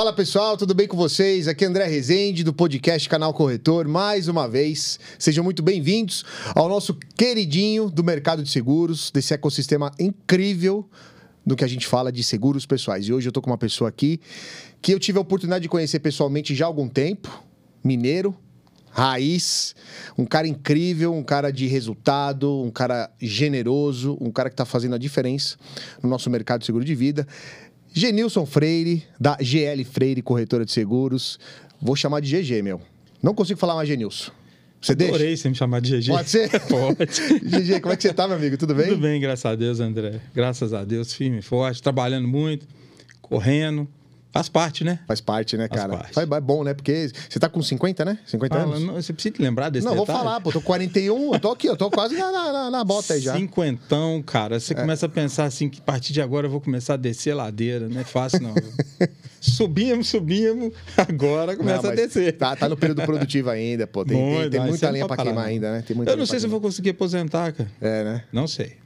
Fala pessoal, tudo bem com vocês? Aqui é André Rezende do podcast Canal Corretor. Mais uma vez, sejam muito bem-vindos ao nosso queridinho do mercado de seguros, desse ecossistema incrível do que a gente fala de seguros pessoais. E hoje eu tô com uma pessoa aqui que eu tive a oportunidade de conhecer pessoalmente já há algum tempo, mineiro, raiz, um cara incrível, um cara de resultado, um cara generoso, um cara que está fazendo a diferença no nosso mercado de seguro de vida. Genilson Freire, da GL Freire Corretora de Seguros. Vou chamar de GG, meu. Não consigo falar mais Genilson. Você deixa? Adorei você me chamar de GG. Pode ser? Pode. GG, como é que você tá, meu amigo? Tudo bem? Tudo bem, graças a Deus, André. Graças a Deus, firme e forte, trabalhando muito, correndo. Faz parte, né? Faz parte, né, Faz cara? parte. Faz, é bom, né? Porque você tá com 50, né? 50 Fala, anos? não, você precisa lembrar desse Não, vou detalhe? falar, pô. Tô com 41, eu tô aqui, eu tô quase na, na, na- bota aí já. É. Cinquentão, cara. Você começa a pensar assim que a partir de agora eu vou começar a descer a ladeira. Não é fácil, não. subimos, subimos, agora começa Não, a descer. Tá, tá no período produtivo ainda, pô. Tem, tem- Muito, tem vai, muita sempre lenha pra parar, queimar ainda, né? Tem muita Eu não sei se eu vou conseguir aposentar, cara. É, né? Não sei.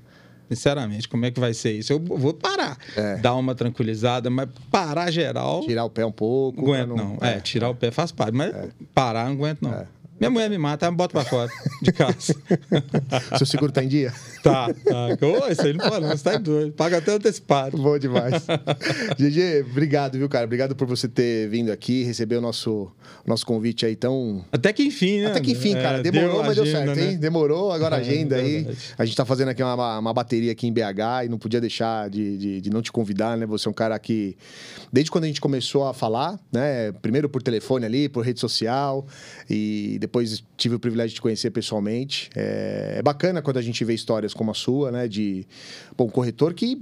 Sinceramente, como é que vai ser isso? Eu vou parar. É. Dar uma tranquilizada, mas parar geral. Tirar o pé um pouco. Não aguento, pra não. É, tirar o pé faz parte, mas parar não aguento, não. É. Minha mulher me mata, me bota pra fora de casa. Seu seguro tá em dia? tá, tá. Ô, isso aí não pode, não. Você tá doido. Paga até antecipado. Bom demais. GG, obrigado, viu, cara? Obrigado por você ter vindo aqui, receber o nosso, nosso convite aí tão. Até que enfim, né? Até que enfim, É, cara. Demorou, deu mas deu agenda, certo, né? hein? Demorou, agora a É, agenda aí. A gente tá fazendo aqui uma, uma bateria aqui em BH e não podia deixar de, de, de não te convidar, né? Você é um cara que, desde quando a gente começou a falar, né? Primeiro por telefone ali, por rede social, e depois tive o privilégio de te conhecer pessoalmente. É, é bacana quando a gente vê histórias como a sua, né? De bom, um corretor que,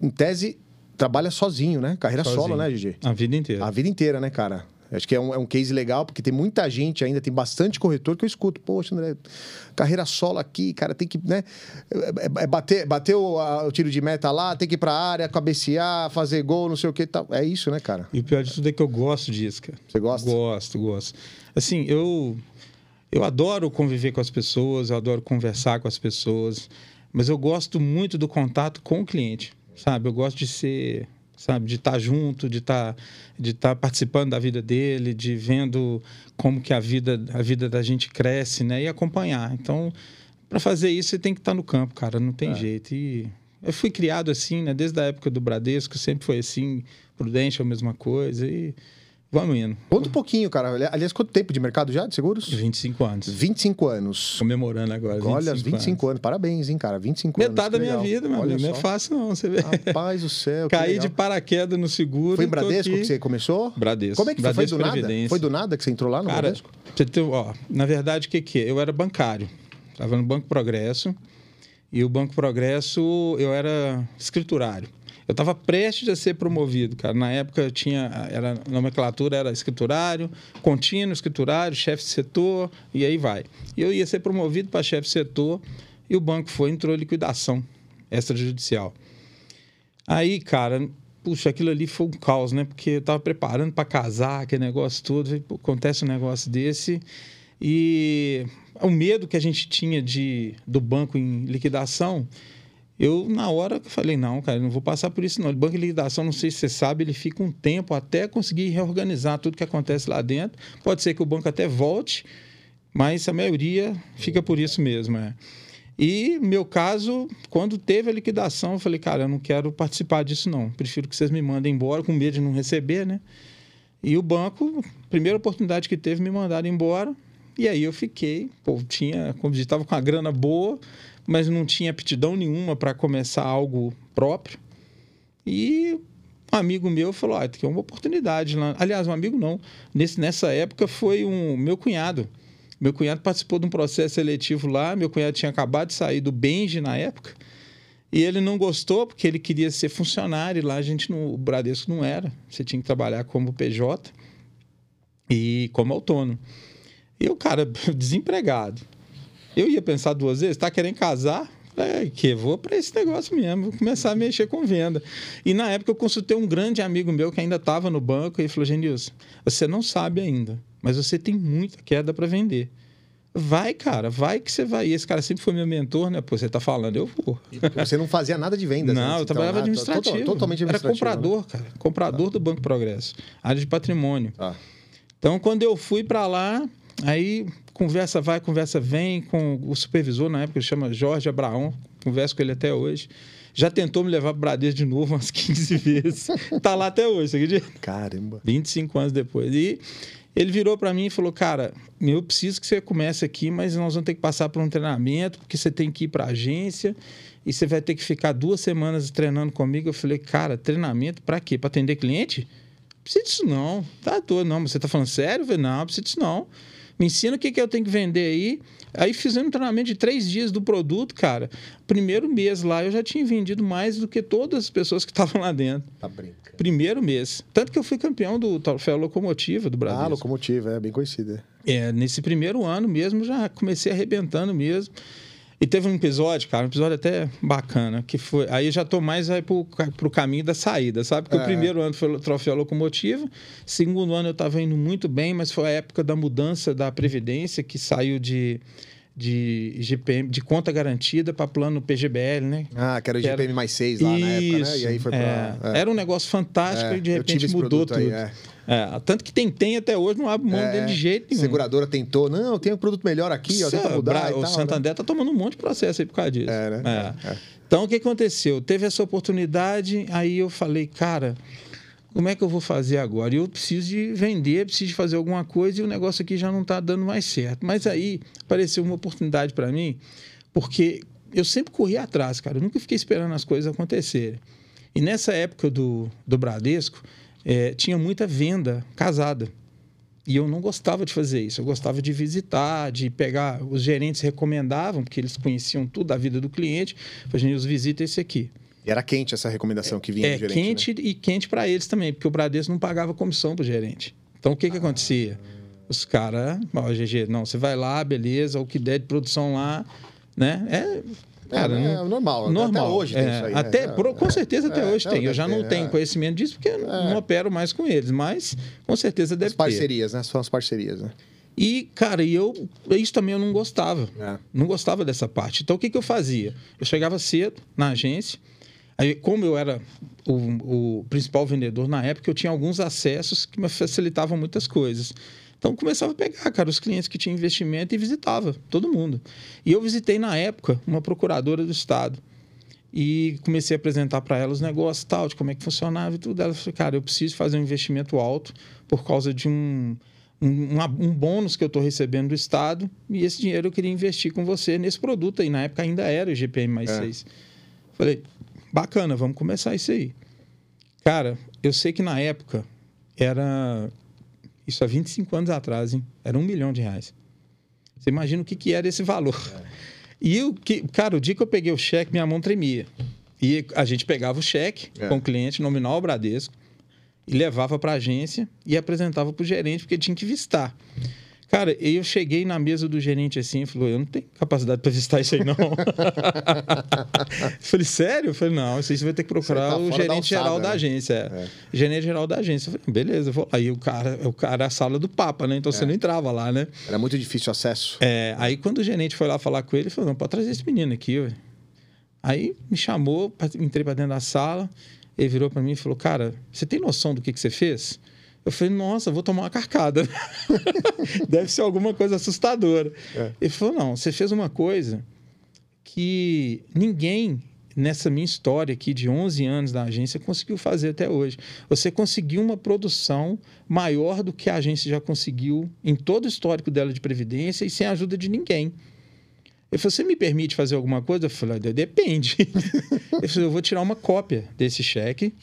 em tese, trabalha sozinho, né? Carreira solo, Sozinho. né, GG? A vida inteira. A vida inteira, né, cara? Acho que é um, é um case legal, porque tem muita gente ainda, tem bastante corretor que eu escuto. Poxa, André, carreira solo aqui, cara, tem que, né? É, é bater, bater o, a- o tiro de meta lá, tem que ir pra área, cabecear, fazer gol, não sei o que tal. É isso, né, cara? E o pior de tudo é que eu gosto disso, cara. Você gosta? Gosto, gosto. Assim, eu, eu adoro conviver com as pessoas, eu adoro conversar com as pessoas, mas eu gosto muito do contato com o cliente, sabe? Eu gosto de ser, sabe, de estar junto, de estar de estar participando da vida dele, de vendo como que a vida a vida da gente cresce, né? E acompanhar. Então, para fazer isso, você tem que estar no campo, cara, não tem jeito. E eu fui criado assim, né? Desde a época do Bradesco, sempre foi assim, prudente é a mesma coisa e vamos indo. Conta um pouquinho, cara. Ali- Aliás, quanto tempo de mercado já de seguros? 25 anos. 25 anos. Comemorando agora. 25 Olha, 25 anos. Parabéns, hein, cara? 25 anos. Metade da minha vida, meu Olha amigo. Não é fácil, não. Você vê. Rapaz do céu. Caí de paraquedas no seguro. Foi em Bradesco que você começou? Bradesco. Como é que foi? Foi Bradesco do nada? Foi do nada que você entrou lá no Cara, Bradesco? você tem, ó, na verdade, o que, que é? Eu era bancário. Estava no Banco Progresso. E o Banco Progresso, eu era escriturário. Eu estava prestes a ser promovido, cara. Na época tinha, era, a nomenclatura era escriturário, contínuo, escriturário, chefe de setor, e aí vai. E eu ia ser promovido para chefe de setor, e o banco foi, entrou em liquidação extrajudicial. Aí, cara, puxa, aquilo ali foi um caos, né? Porque eu tava preparando para casar, aquele negócio todo, acontece um negócio desse. E o medo que a gente tinha de do banco em liquidação, eu na hora falei, não, cara, não vou passar por isso não. O banco em liquidação, não sei se você sabe, ele fica um tempo até conseguir reorganizar tudo que acontece lá dentro. Pode ser que o banco até volte, mas a maioria fica por isso mesmo, é. E meu caso, quando teve a liquidação, eu falei, cara, eu não quero participar disso não. Prefiro que vocês me mandem embora com medo de não receber, né? E o banco, primeira oportunidade que teve, me mandaram embora. E aí eu fiquei, pô, tinha, como estava com a grana boa, mas não tinha aptidão nenhuma para começar algo próprio. E um amigo meu falou: ah, tem uma oportunidade lá. Aliás, um amigo não. Nesse, nessa época foi um meu cunhado. Meu cunhado participou de um processo seletivo lá. Meu cunhado tinha acabado de sair do Benji na época. E ele não gostou porque ele queria ser funcionário. E lá a gente no o Bradesco não era. Você tinha que trabalhar como PJ e como autônomo. E o cara, desempregado. Eu ia pensar duas vezes, tá querendo casar? É, que vou para esse negócio mesmo, vou começar a mexer com venda. E na época eu consultei um grande amigo meu que ainda estava no banco e ele falou: Genilson, você não sabe ainda, mas você tem muita queda para vender. Vai, cara, vai que você vai. E esse cara sempre foi meu mentor, né? Pô, você tá falando, eu vou. Você não fazia nada de vendas, Não, antes, eu então, trabalhava né? administrativo. Total- Totalmente Era administrativo. comprador, né? cara. Comprador do Banco Progresso. Área de patrimônio. Ah, Então, quando eu fui para lá, aí conversa vai, conversa vem com o supervisor na época, chama Jorge Abraão, converso com ele até hoje. Já tentou me levar para Bradesco de novo umas 15 vezes. tá lá até hoje, você acredita? caramba. 25 anos depois. E ele virou para mim e falou: Cara, eu preciso que você comece aqui, mas nós vamos ter que passar por um treinamento, porque você tem que ir para a agência e você vai ter que ficar duas semanas treinando comigo. Eu falei: Cara, treinamento para quê? Para atender cliente? Não precisa disso não. Tá doido, não. Mas Você tá falando sério? Eu falei, não, não precisa disso não. Me ensina o que, que eu tenho que vender aí. Aí fizemos um treinamento de três dias do produto, cara. Primeiro mês lá eu já tinha vendido mais do que todas as pessoas que estavam lá dentro. Tá brincando. Primeiro mês. Tanto que eu fui campeão do troféu Locomotiva do Brasil. Ah, locomotiva, é bem conhecida. É, nesse primeiro ano mesmo, já comecei arrebentando mesmo. E teve um episódio, cara, um episódio até bacana, que foi. Aí já tô mais aí pro, pro caminho da saída, sabe? Porque É. o primeiro ano foi o troféu locomotiva, segundo ano eu tava indo muito bem, mas foi a época da mudança da Previdência, que saiu de, de GPM, de conta garantida para plano PGBL, né? Ah, que era o Que era- GPM mais 6 lá na época, né? E aí foi é. pra. é. Era um negócio fantástico É, e de repente mudou tudo. aí, é. É, tanto que tem, tem até hoje, não abre mão É, dele de jeito nenhum. Seguradora tentou, não, tem um produto melhor aqui, ó, tenta Isso, mudar o tal. Santander tá tomando um monte de processo aí por causa disso. É, né? É. É, é. Então, o que aconteceu? Teve essa oportunidade, aí eu falei, cara, como é que eu vou fazer agora? Eu preciso de vender, preciso de fazer alguma coisa e o negócio aqui já não está dando mais certo. Mas aí apareceu uma oportunidade para mim, porque eu sempre corri atrás, cara. Eu nunca fiquei esperando as coisas acontecerem. E nessa época do, do Bradesco, eh, tinha muita venda casada. E eu não gostava de fazer isso. Eu gostava de visitar, de pegar. Os gerentes recomendavam, porque eles conheciam tudo da vida do cliente. Falei, gente, visita esse aqui. E era quente essa recomendação que vinha É do gerente. né? quente e quente para eles também, porque o Bradesco não pagava comissão para o gerente. Então o que, que acontecia? Os caras, ó, GG, não, você vai lá, beleza, o que der de produção lá, né? É, cara, é, é normal. normal. Até hoje tem É, isso aí. né? até, É, pro- com certeza até é, hoje tem. Eu já não ter, tenho é. conhecimento disso porque eu não opero mais com eles, mas com certeza deve As ter. parcerias, né? São as parcerias, né? E, cara, e eu, isso também eu não gostava. É. Não gostava dessa parte. Então, o que, que eu fazia? Eu chegava cedo na agência. Aí, como eu era o, o principal vendedor na época, eu tinha alguns acessos que me facilitavam muitas coisas. Então, começava a pegar, cara, os clientes que tinham investimento e visitava todo mundo. E eu visitei, na época, uma procuradora do Estado. E comecei a apresentar para ela os negócios tal, de como é que funcionava e tudo. Ela falou, cara, eu preciso fazer um investimento alto por causa de um, um, um bônus que eu estou recebendo do Estado e esse dinheiro eu queria investir com você nesse produto aí. Na época ainda era o GPM mais É. 6. Falei, bacana, vamos começar isso aí. Cara, eu sei que na época era. Isso há 25 anos atrás, hein? Era um milhão de reais. Você imagina o que, que era esse valor. E o que, cara, o dia que eu peguei o cheque, minha mão tremia. E a gente pegava o cheque É. com o cliente nominal Bradesco e levava para a agência e apresentava para o gerente, porque tinha que visitar. Cara, eu cheguei na mesa do gerente assim e falou: Eu não tenho capacidade para visitar isso aí, não. falei, sério? Eu falei, não, isso aí você vai ter que procurar tá o da gerente alçada, geral da né? agência. É. Gerente geral da agência. Eu falei, beleza, eu vou. Aí o cara, o cara é a sala do Papa, né? Então você não entrava lá, né? Era muito difícil o acesso. É, aí quando o gerente foi lá falar com ele, ele falou: não, pode trazer esse menino aqui, ué. Aí me chamou, entrei para dentro da sala, ele virou para mim e falou: Cara, você tem noção do que, que você fez? Eu falei: Nossa, vou tomar uma carcada. Deve ser alguma coisa assustadora. É. Ele falou: Não, você fez uma coisa que ninguém nessa minha história aqui de 11 anos da agência conseguiu fazer até hoje. Você conseguiu uma produção maior do que a agência já conseguiu em todo o histórico dela de previdência e sem a ajuda de ninguém. Ele falou: Você me permite fazer alguma coisa? Eu falei: "Ah, Depende. Ele falou: Eu vou tirar uma cópia desse cheque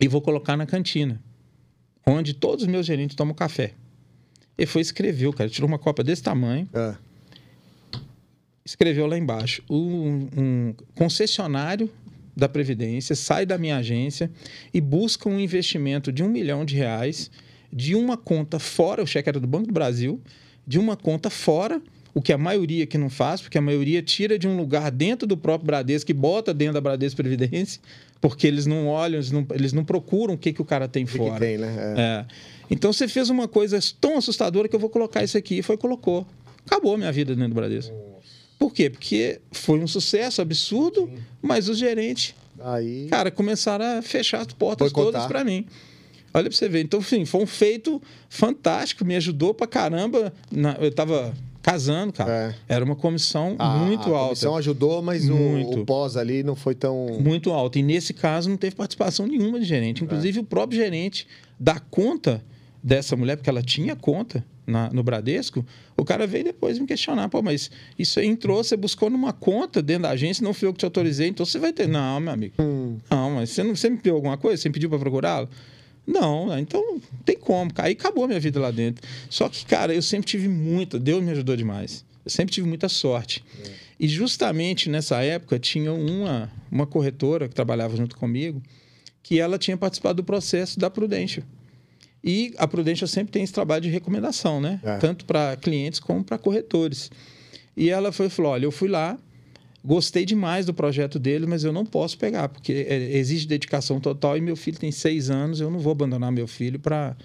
e vou colocar na cantina, onde todos os meus gerentes tomam café. Ele foi e escreveu, cara. Tirou uma cópia desse tamanho, É. escreveu lá embaixo: um, um concessionário da Previdência sai da minha agência e busca um investimento de um milhão de reais de uma conta fora, o cheque era do Banco do Brasil, de uma conta fora, o que a maioria que não faz, porque a maioria tira de um lugar dentro do próprio Bradesco e bota dentro da Bradesco Previdência, porque eles não olham, eles não, eles não procuram o que, que o cara tem O que, fora. que tem, né? É. É. Então você fez uma coisa tão assustadora que eu vou colocar isso aqui. E foi colocou. acabou a minha vida dentro do Bradesco. Por quê? Porque foi um sucesso absurdo, mas os gerentes, Aí. cara, começaram a fechar as portas Boicotar. todas para mim. Olha pra você ver. Então, enfim, foi um feito fantástico, me ajudou pra caramba. Na- eu tava casando, cara. Era uma comissão a- muito a alta. comissão ajudou, mas o, Muito. o pós ali não foi tão. Muito alta. E nesse caso não teve participação nenhuma de gerente. Inclusive o próprio gerente da conta dessa mulher, porque ela tinha conta na- no Bradesco, o cara veio depois me questionar, pô, mas isso aí entrou, você buscou numa conta dentro da agência, não fui eu que te autorizei, então você vai ter. Não, meu amigo. Hum. Não, mas você, não, você me pediu alguma coisa? Você me pediu para procurá-lo? Não, então não tem como. Aí acabou a minha vida lá dentro. Só que, cara, eu sempre tive muita. Deus me ajudou demais. Eu sempre tive muita sorte. E justamente nessa época tinha uma, uma corretora que trabalhava junto comigo que ela tinha participado do processo da Prudential. E a Prudential sempre tem esse trabalho de recomendação, né? É. Tanto para clientes como para corretores. E ela foi falou: olha, eu fui lá, gostei demais do projeto dele, mas eu não posso pegar, porque é, exige dedicação total e meu filho tem seis anos, eu não vou abandonar meu filho para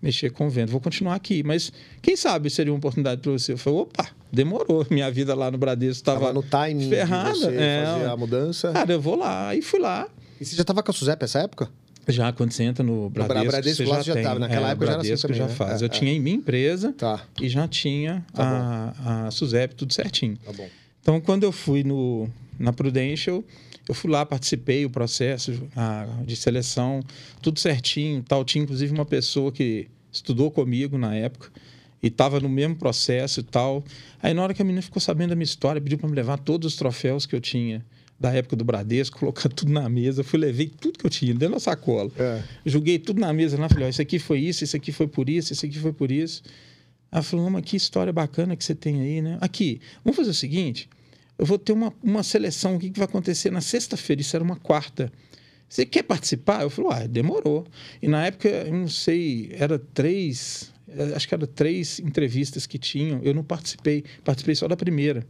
mexer com venda. Vou continuar aqui, mas quem sabe seria uma oportunidade para você. Eu falei, opa, demorou. Minha vida lá no Bradesco Tava estava no timing ferrada. você é, fazer a mudança. Cara, eu vou lá. Aí fui lá. E você já tava com a Suzep nessa época? Já quando você entra no Bradesco, Bradesco você já, já tem. tava. Naquela é, época já era assim Bradesco também, já né? faz. É, eu é. tinha em minha empresa Tá, e já tinha Tá a, a Suzep tudo certinho. tá bom. Então, quando eu fui no, na Prudential, eu fui lá, participei do processo de seleção, tudo certinho. Tal. Tinha, inclusive, uma pessoa que estudou comigo na época e estava no mesmo processo e tal. Aí, na hora que a menina ficou sabendo da minha história, pediu para me levar todos os troféus que eu tinha da época do Bradesco, colocar tudo na mesa. Eu fui, levei tudo que eu tinha dentro da sacola. É. Joguei tudo na mesa lá, falei, ó, isso aqui foi isso, isso aqui foi por isso, isso aqui foi por isso. Ela falou, mas que história bacana que você tem aí, né? Aqui, vamos fazer o seguinte, eu vou ter uma, uma seleção aqui que vai acontecer na sexta-feira, isso era uma quarta. Você quer participar? Eu falei, ah, demorou. E na época, eu não sei, era três, eh, acho que era três entrevistas que tinham, eu não participei, participei só da primeira.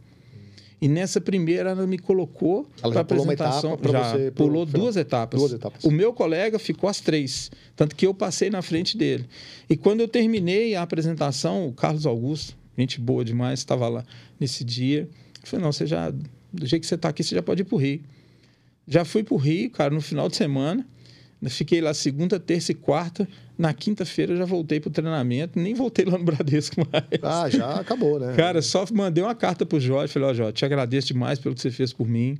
E nessa primeira ela me colocou para uma apresentação. etapa pra já você pulou duas etapas. Duas etapas. O meu colega ficou às três, tanto que eu passei na frente dele. E quando eu terminei a apresentação, o Carlos Augusto, gente boa demais, estava lá nesse dia. Eu falei, não, você já, do jeito que você está aqui, você já pode ir para o Rio. Já fui para o Rio, cara, no final de semana. Fiquei lá segunda, terça e quarta. Na quinta-feira eu já voltei para o treinamento. Nem voltei lá no Bradesco mais. Ah, já acabou, né? Cara, só mandei uma carta pro Jorge, falei, ó, Jorge, te agradeço demais pelo que você fez por mim,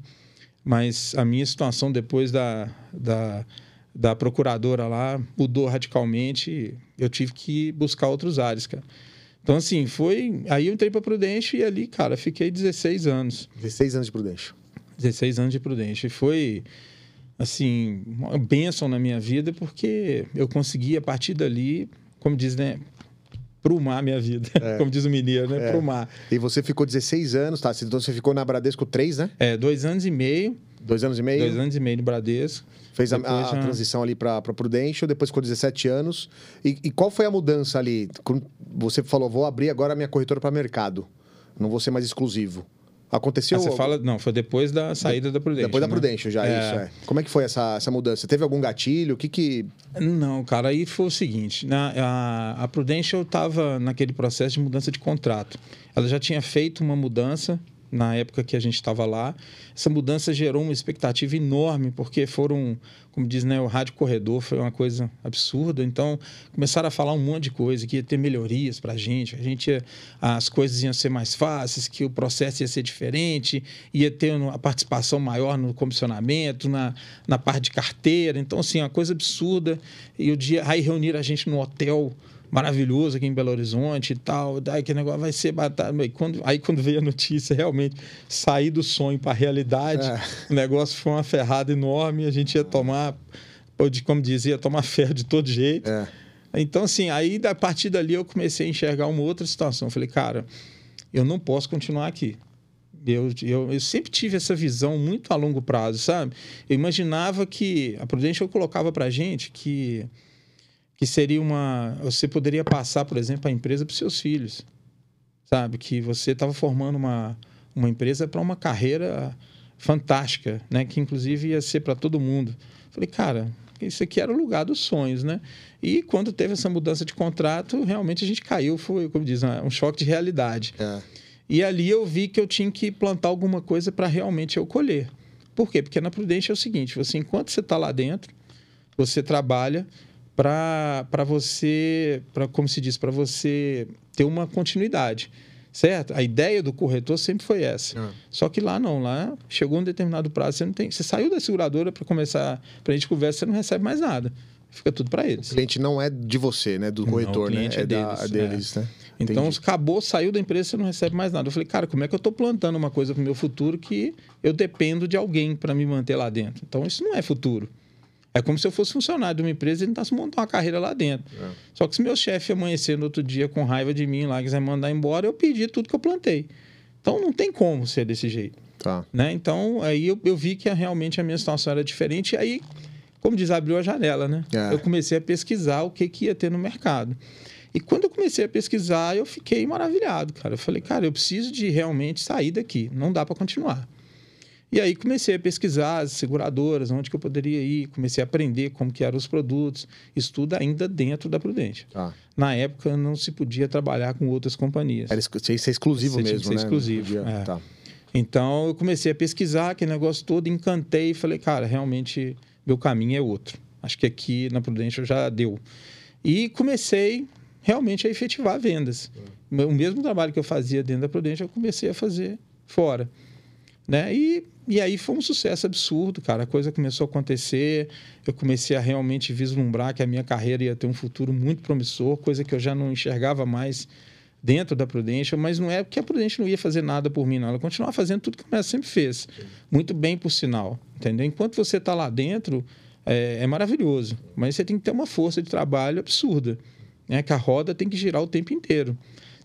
mas a minha situação depois da, da, da procuradora lá mudou radicalmente, eu tive que buscar outros ares, cara. Então, assim, foi... Aí eu entrei pra Prudente e ali, cara, fiquei 16 anos. 16 anos de Prudential. 16 anos de Prudente. E foi, assim, uma bênção na minha vida, porque eu consegui, a partir dali, como diz, né, prumar minha vida. Como diz o mineiro, né? É. Prumar. E você ficou 16 anos, tá? Então você ficou na Bradesco 3, né? É, dois anos e meio, Dois anos e meio. dois anos e meio no Bradesco. Fez a, a já- transição ali para Prudential, depois ficou 17 anos. E, e qual foi a mudança ali? Você falou, vou abrir agora a minha corretora para mercado. Não vou ser mais exclusivo. Aconteceu? Ah, você fala, não, foi depois da saída da Prudential. Depois da né? Prudential já, É. isso, é. Como é que foi essa, essa mudança? Teve algum gatilho? O que que... Não, cara, aí foi o seguinte: na, a, a Prudential estava naquele processo de mudança de contrato. Ela já tinha feito uma mudança na época que a gente estava lá. Essa mudança gerou uma expectativa enorme, porque foram, como diz, né, o rádio corredor foi uma coisa absurda. Então, começaram a falar um monte de coisa, que ia ter melhorias para a gente, a gente ia- as coisas iam ser mais fáceis, que o processo ia ser diferente, ia ter uma participação maior no comissionamento, na, na parte de carteira. Então, assim, uma coisa absurda. E o dia, aí reuniram a gente no hotel maravilhoso aqui em Belo Horizonte e tal. Daí que negócio vai ser batata. Aí quando, aí quando veio a notícia, realmente, sair do sonho para a realidade, É. o negócio foi uma ferrada enorme. A gente ia tomar, ou de- como dizia, tomar ferro de todo jeito. É. Então, assim, aí a partir dali eu comecei a enxergar uma outra situação. Eu falei, cara, eu não posso continuar aqui. Eu, eu, eu sempre tive essa visão muito a longo prazo, sabe? Eu imaginava que a Prudential colocava para gente que, que seria uma. Você poderia passar, por exemplo, a empresa para seus filhos, sabe? Que você estava formando uma, uma empresa para uma carreira fantástica, né? Que inclusive ia ser para todo mundo. Falei, cara, isso aqui era o lugar dos sonhos, né? E quando teve essa mudança de contrato, realmente a gente caiu, foi, como diz, um choque de realidade. É. E ali eu vi que eu tinha que plantar alguma coisa para realmente eu colher. Por quê? Porque na Prudente é o seguinte: você, enquanto você está lá dentro, você trabalha para você, pra, como se diz, para você ter uma continuidade. Certo? A ideia do corretor sempre foi essa. Ah. Só que lá não, lá chegou um determinado prazo, você não tem. Você saiu da seguradora para começar, para a gente conversar, você não recebe mais nada. Fica tudo para eles. O cliente não é de você, né? Do corretor, não, o né? É, é deles, da, é deles é. né? Então, Entendi. acabou, saiu da empresa, você não recebe mais nada. Eu falei, cara, como é que eu estou plantando uma coisa para o meu futuro que eu dependo de alguém para me manter lá dentro? Então, isso não é futuro. É como se eu fosse funcionário de uma empresa e tentasse montar uma carreira lá dentro. É. Só que se meu chefe amanhecer no outro dia com raiva de mim lá, quiser mandar embora, eu pedi tudo que eu plantei. Então não tem como ser desse jeito. Tá. Né? Então aí eu, eu vi que realmente a minha situação era diferente. E aí, como diz, abriu a janela, né? É. Eu comecei a pesquisar o que, que ia ter no mercado. E quando eu comecei a pesquisar, eu fiquei maravilhado, cara. Eu falei, cara, eu preciso de realmente sair daqui. Não dá para continuar. E aí comecei a pesquisar as seguradoras, onde que eu poderia ir, comecei a aprender como que eram os produtos, estudo ainda dentro da Prudente. Ah. Na época não se podia trabalhar com outras companhias. Era, tinha ser exclusivo Você mesmo, tinha que ser né? exclusivo. É. Tá. Então eu comecei a pesquisar aquele negócio todo, encantei e falei, cara, realmente meu caminho é outro. Acho que aqui na Prudente já deu. E comecei realmente a efetivar vendas. O mesmo trabalho que eu fazia dentro da Prudente, eu comecei a fazer fora. Né? E, e aí foi um sucesso absurdo, cara. A coisa começou a acontecer, eu comecei a realmente vislumbrar que a minha carreira ia ter um futuro muito promissor, coisa que eu já não enxergava mais dentro da Prudential, mas não é porque a Prudential não ia fazer nada por mim, não. Ela continuava fazendo tudo que ela sempre fez. Muito bem, por sinal. Entendeu? Enquanto você está lá dentro, é, é, maravilhoso. Mas você tem que ter uma força de trabalho absurda. Né? Que a roda tem que girar o tempo inteiro.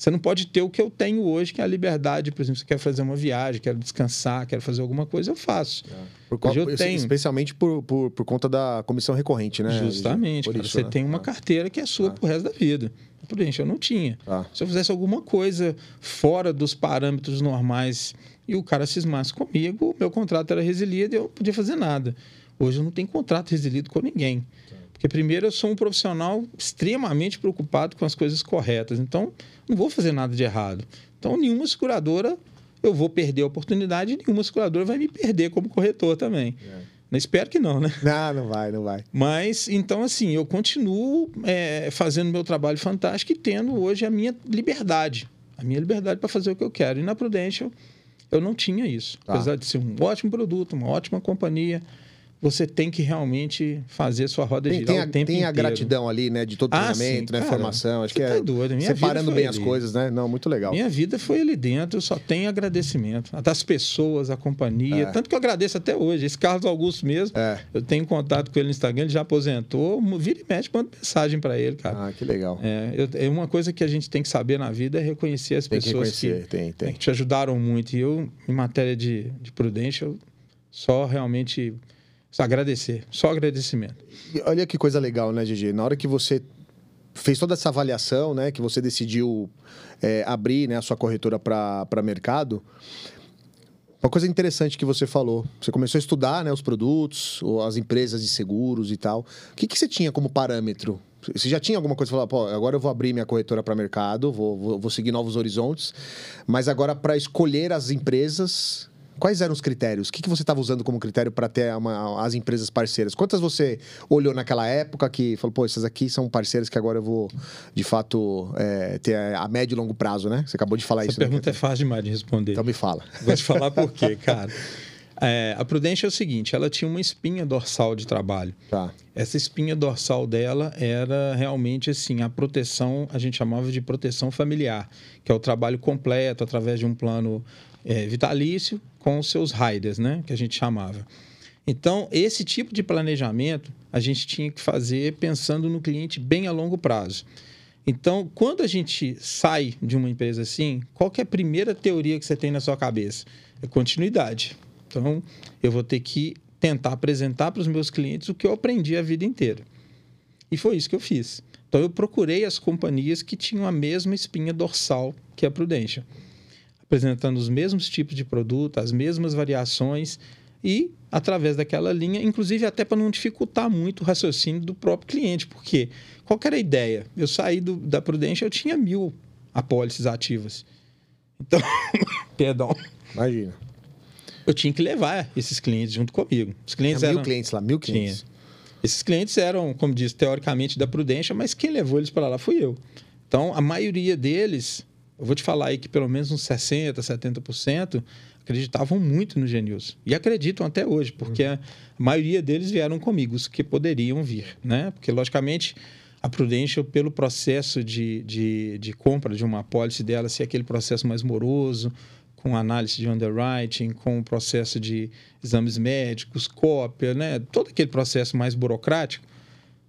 Você não pode ter o que eu tenho hoje, que é a liberdade. Por exemplo, você quer fazer uma viagem, quer descansar, quer fazer alguma coisa, eu faço. É. Por qual, eu tenho... Especialmente por, por, por, conta da comissão recorrente, né? Justamente. Cara, isso, você né? tem uma ah. carteira que é sua ah. pro resto da vida. Prudente, eu não tinha. Ah. Se eu fizesse alguma coisa fora dos parâmetros normais e o cara cismasse comigo, meu contrato era resilido e eu não podia fazer nada. Hoje eu não tenho contrato resilido com ninguém. Porque, primeiro, eu sou um profissional extremamente preocupado com as coisas corretas. Então, não vou fazer nada de errado. Então, nenhuma seguradora eu vou perder a oportunidade e nenhuma seguradora vai me perder como corretor também. É. Espero que não, né? Não, não vai, não vai. Mas, então, assim, eu continuo é, fazendo meu trabalho fantástico e tendo hoje a minha liberdade. A minha liberdade para fazer o que eu quero. E na Prudential, eu não tinha isso. Ah. Apesar de ser um ótimo produto, uma ótima companhia, você tem que realmente fazer sua roda tem, girar tem a, o tempo Tem inteiro. a gratidão ali, né? De todo ah, treinamento, né? Cara, formação. Acho que tá é doido. Minha separando bem ali. as coisas, né? Não, muito legal. Minha vida foi ali dentro, eu só tenho agradecimento. Das pessoas, a companhia. É. Tanto que eu agradeço até hoje. Esse Carlos Augusto mesmo, é. eu tenho contato com ele no Instagram, ele já aposentou. Vira e mexe, manda mensagem para ele, cara. Ah, que legal. É, eu, é uma coisa que a gente tem que saber na vida é reconhecer as tem pessoas que, reconhecer. que, tem, tem. que te ajudaram muito. E eu, em matéria de, de prudência, eu só realmente agradecer, só agradecimento. E olha que coisa legal, né, Gigi? Na hora que você fez toda essa avaliação, né, que você decidiu é, abrir né, a sua corretora para mercado, uma coisa interessante que você falou, você começou a estudar né, os produtos, as empresas de seguros e tal. O que, que você tinha como parâmetro? Você já tinha alguma coisa para falar, pô, agora eu vou abrir minha corretora para mercado, vou, vou, vou seguir novos horizontes, mas agora para escolher as empresas, Quais eram os critérios? O que, que você estava usando como critério para ter uma, as empresas parceiras? Quantas você olhou naquela época que falou, pô, essas aqui são parceiras que agora eu vou, de fato, é, ter a médio e longo prazo, né? Você acabou de falar Essa isso. Essa pergunta né? é fácil demais de responder. Então me fala. Vou te falar por quê, cara. É, a Prudência é o seguinte, ela tinha uma espinha dorsal de trabalho. Tá. Essa espinha dorsal dela era realmente assim, a proteção, a gente chamava de proteção familiar, que é o trabalho completo através de um plano é, vitalício com os seus riders, né? Que a gente chamava. Então, esse tipo de planejamento a gente tinha que fazer pensando no cliente bem a longo prazo. Então, quando a gente sai de uma empresa assim, qual é a primeira teoria que você tem na sua cabeça? É continuidade. Então, eu vou ter que tentar apresentar para os meus clientes o que eu aprendi a vida inteira. E foi isso que eu fiz. Então, eu procurei as companhias que tinham a mesma espinha dorsal que a Prudential apresentando os mesmos tipos de produto, as mesmas variações e através daquela linha, inclusive até para não dificultar muito o raciocínio do próprio cliente. Porque qual era a ideia? Eu saí do, da Prudência, eu tinha mil apólices ativas. Então, perdão. Imagina. Eu tinha que levar esses clientes junto comigo. Os clientes Tinha eram... mil clientes lá, mil clientes. Tinha. Esses clientes eram, como diz, teoricamente da Prudência, mas quem levou eles para lá fui eu. Então, a maioria deles, eu vou te falar aí que pelo menos uns 60%, 70% acreditavam muito no Genilson. E acreditam até hoje, porque a maioria deles vieram comigo, os que poderiam vir, né? Porque, logicamente, a Prudential, pelo processo de, de, de compra de uma apólice dela, ser aquele processo mais moroso, com análise de underwriting, com o processo de exames médicos, cópia, né? todo aquele processo mais burocrático,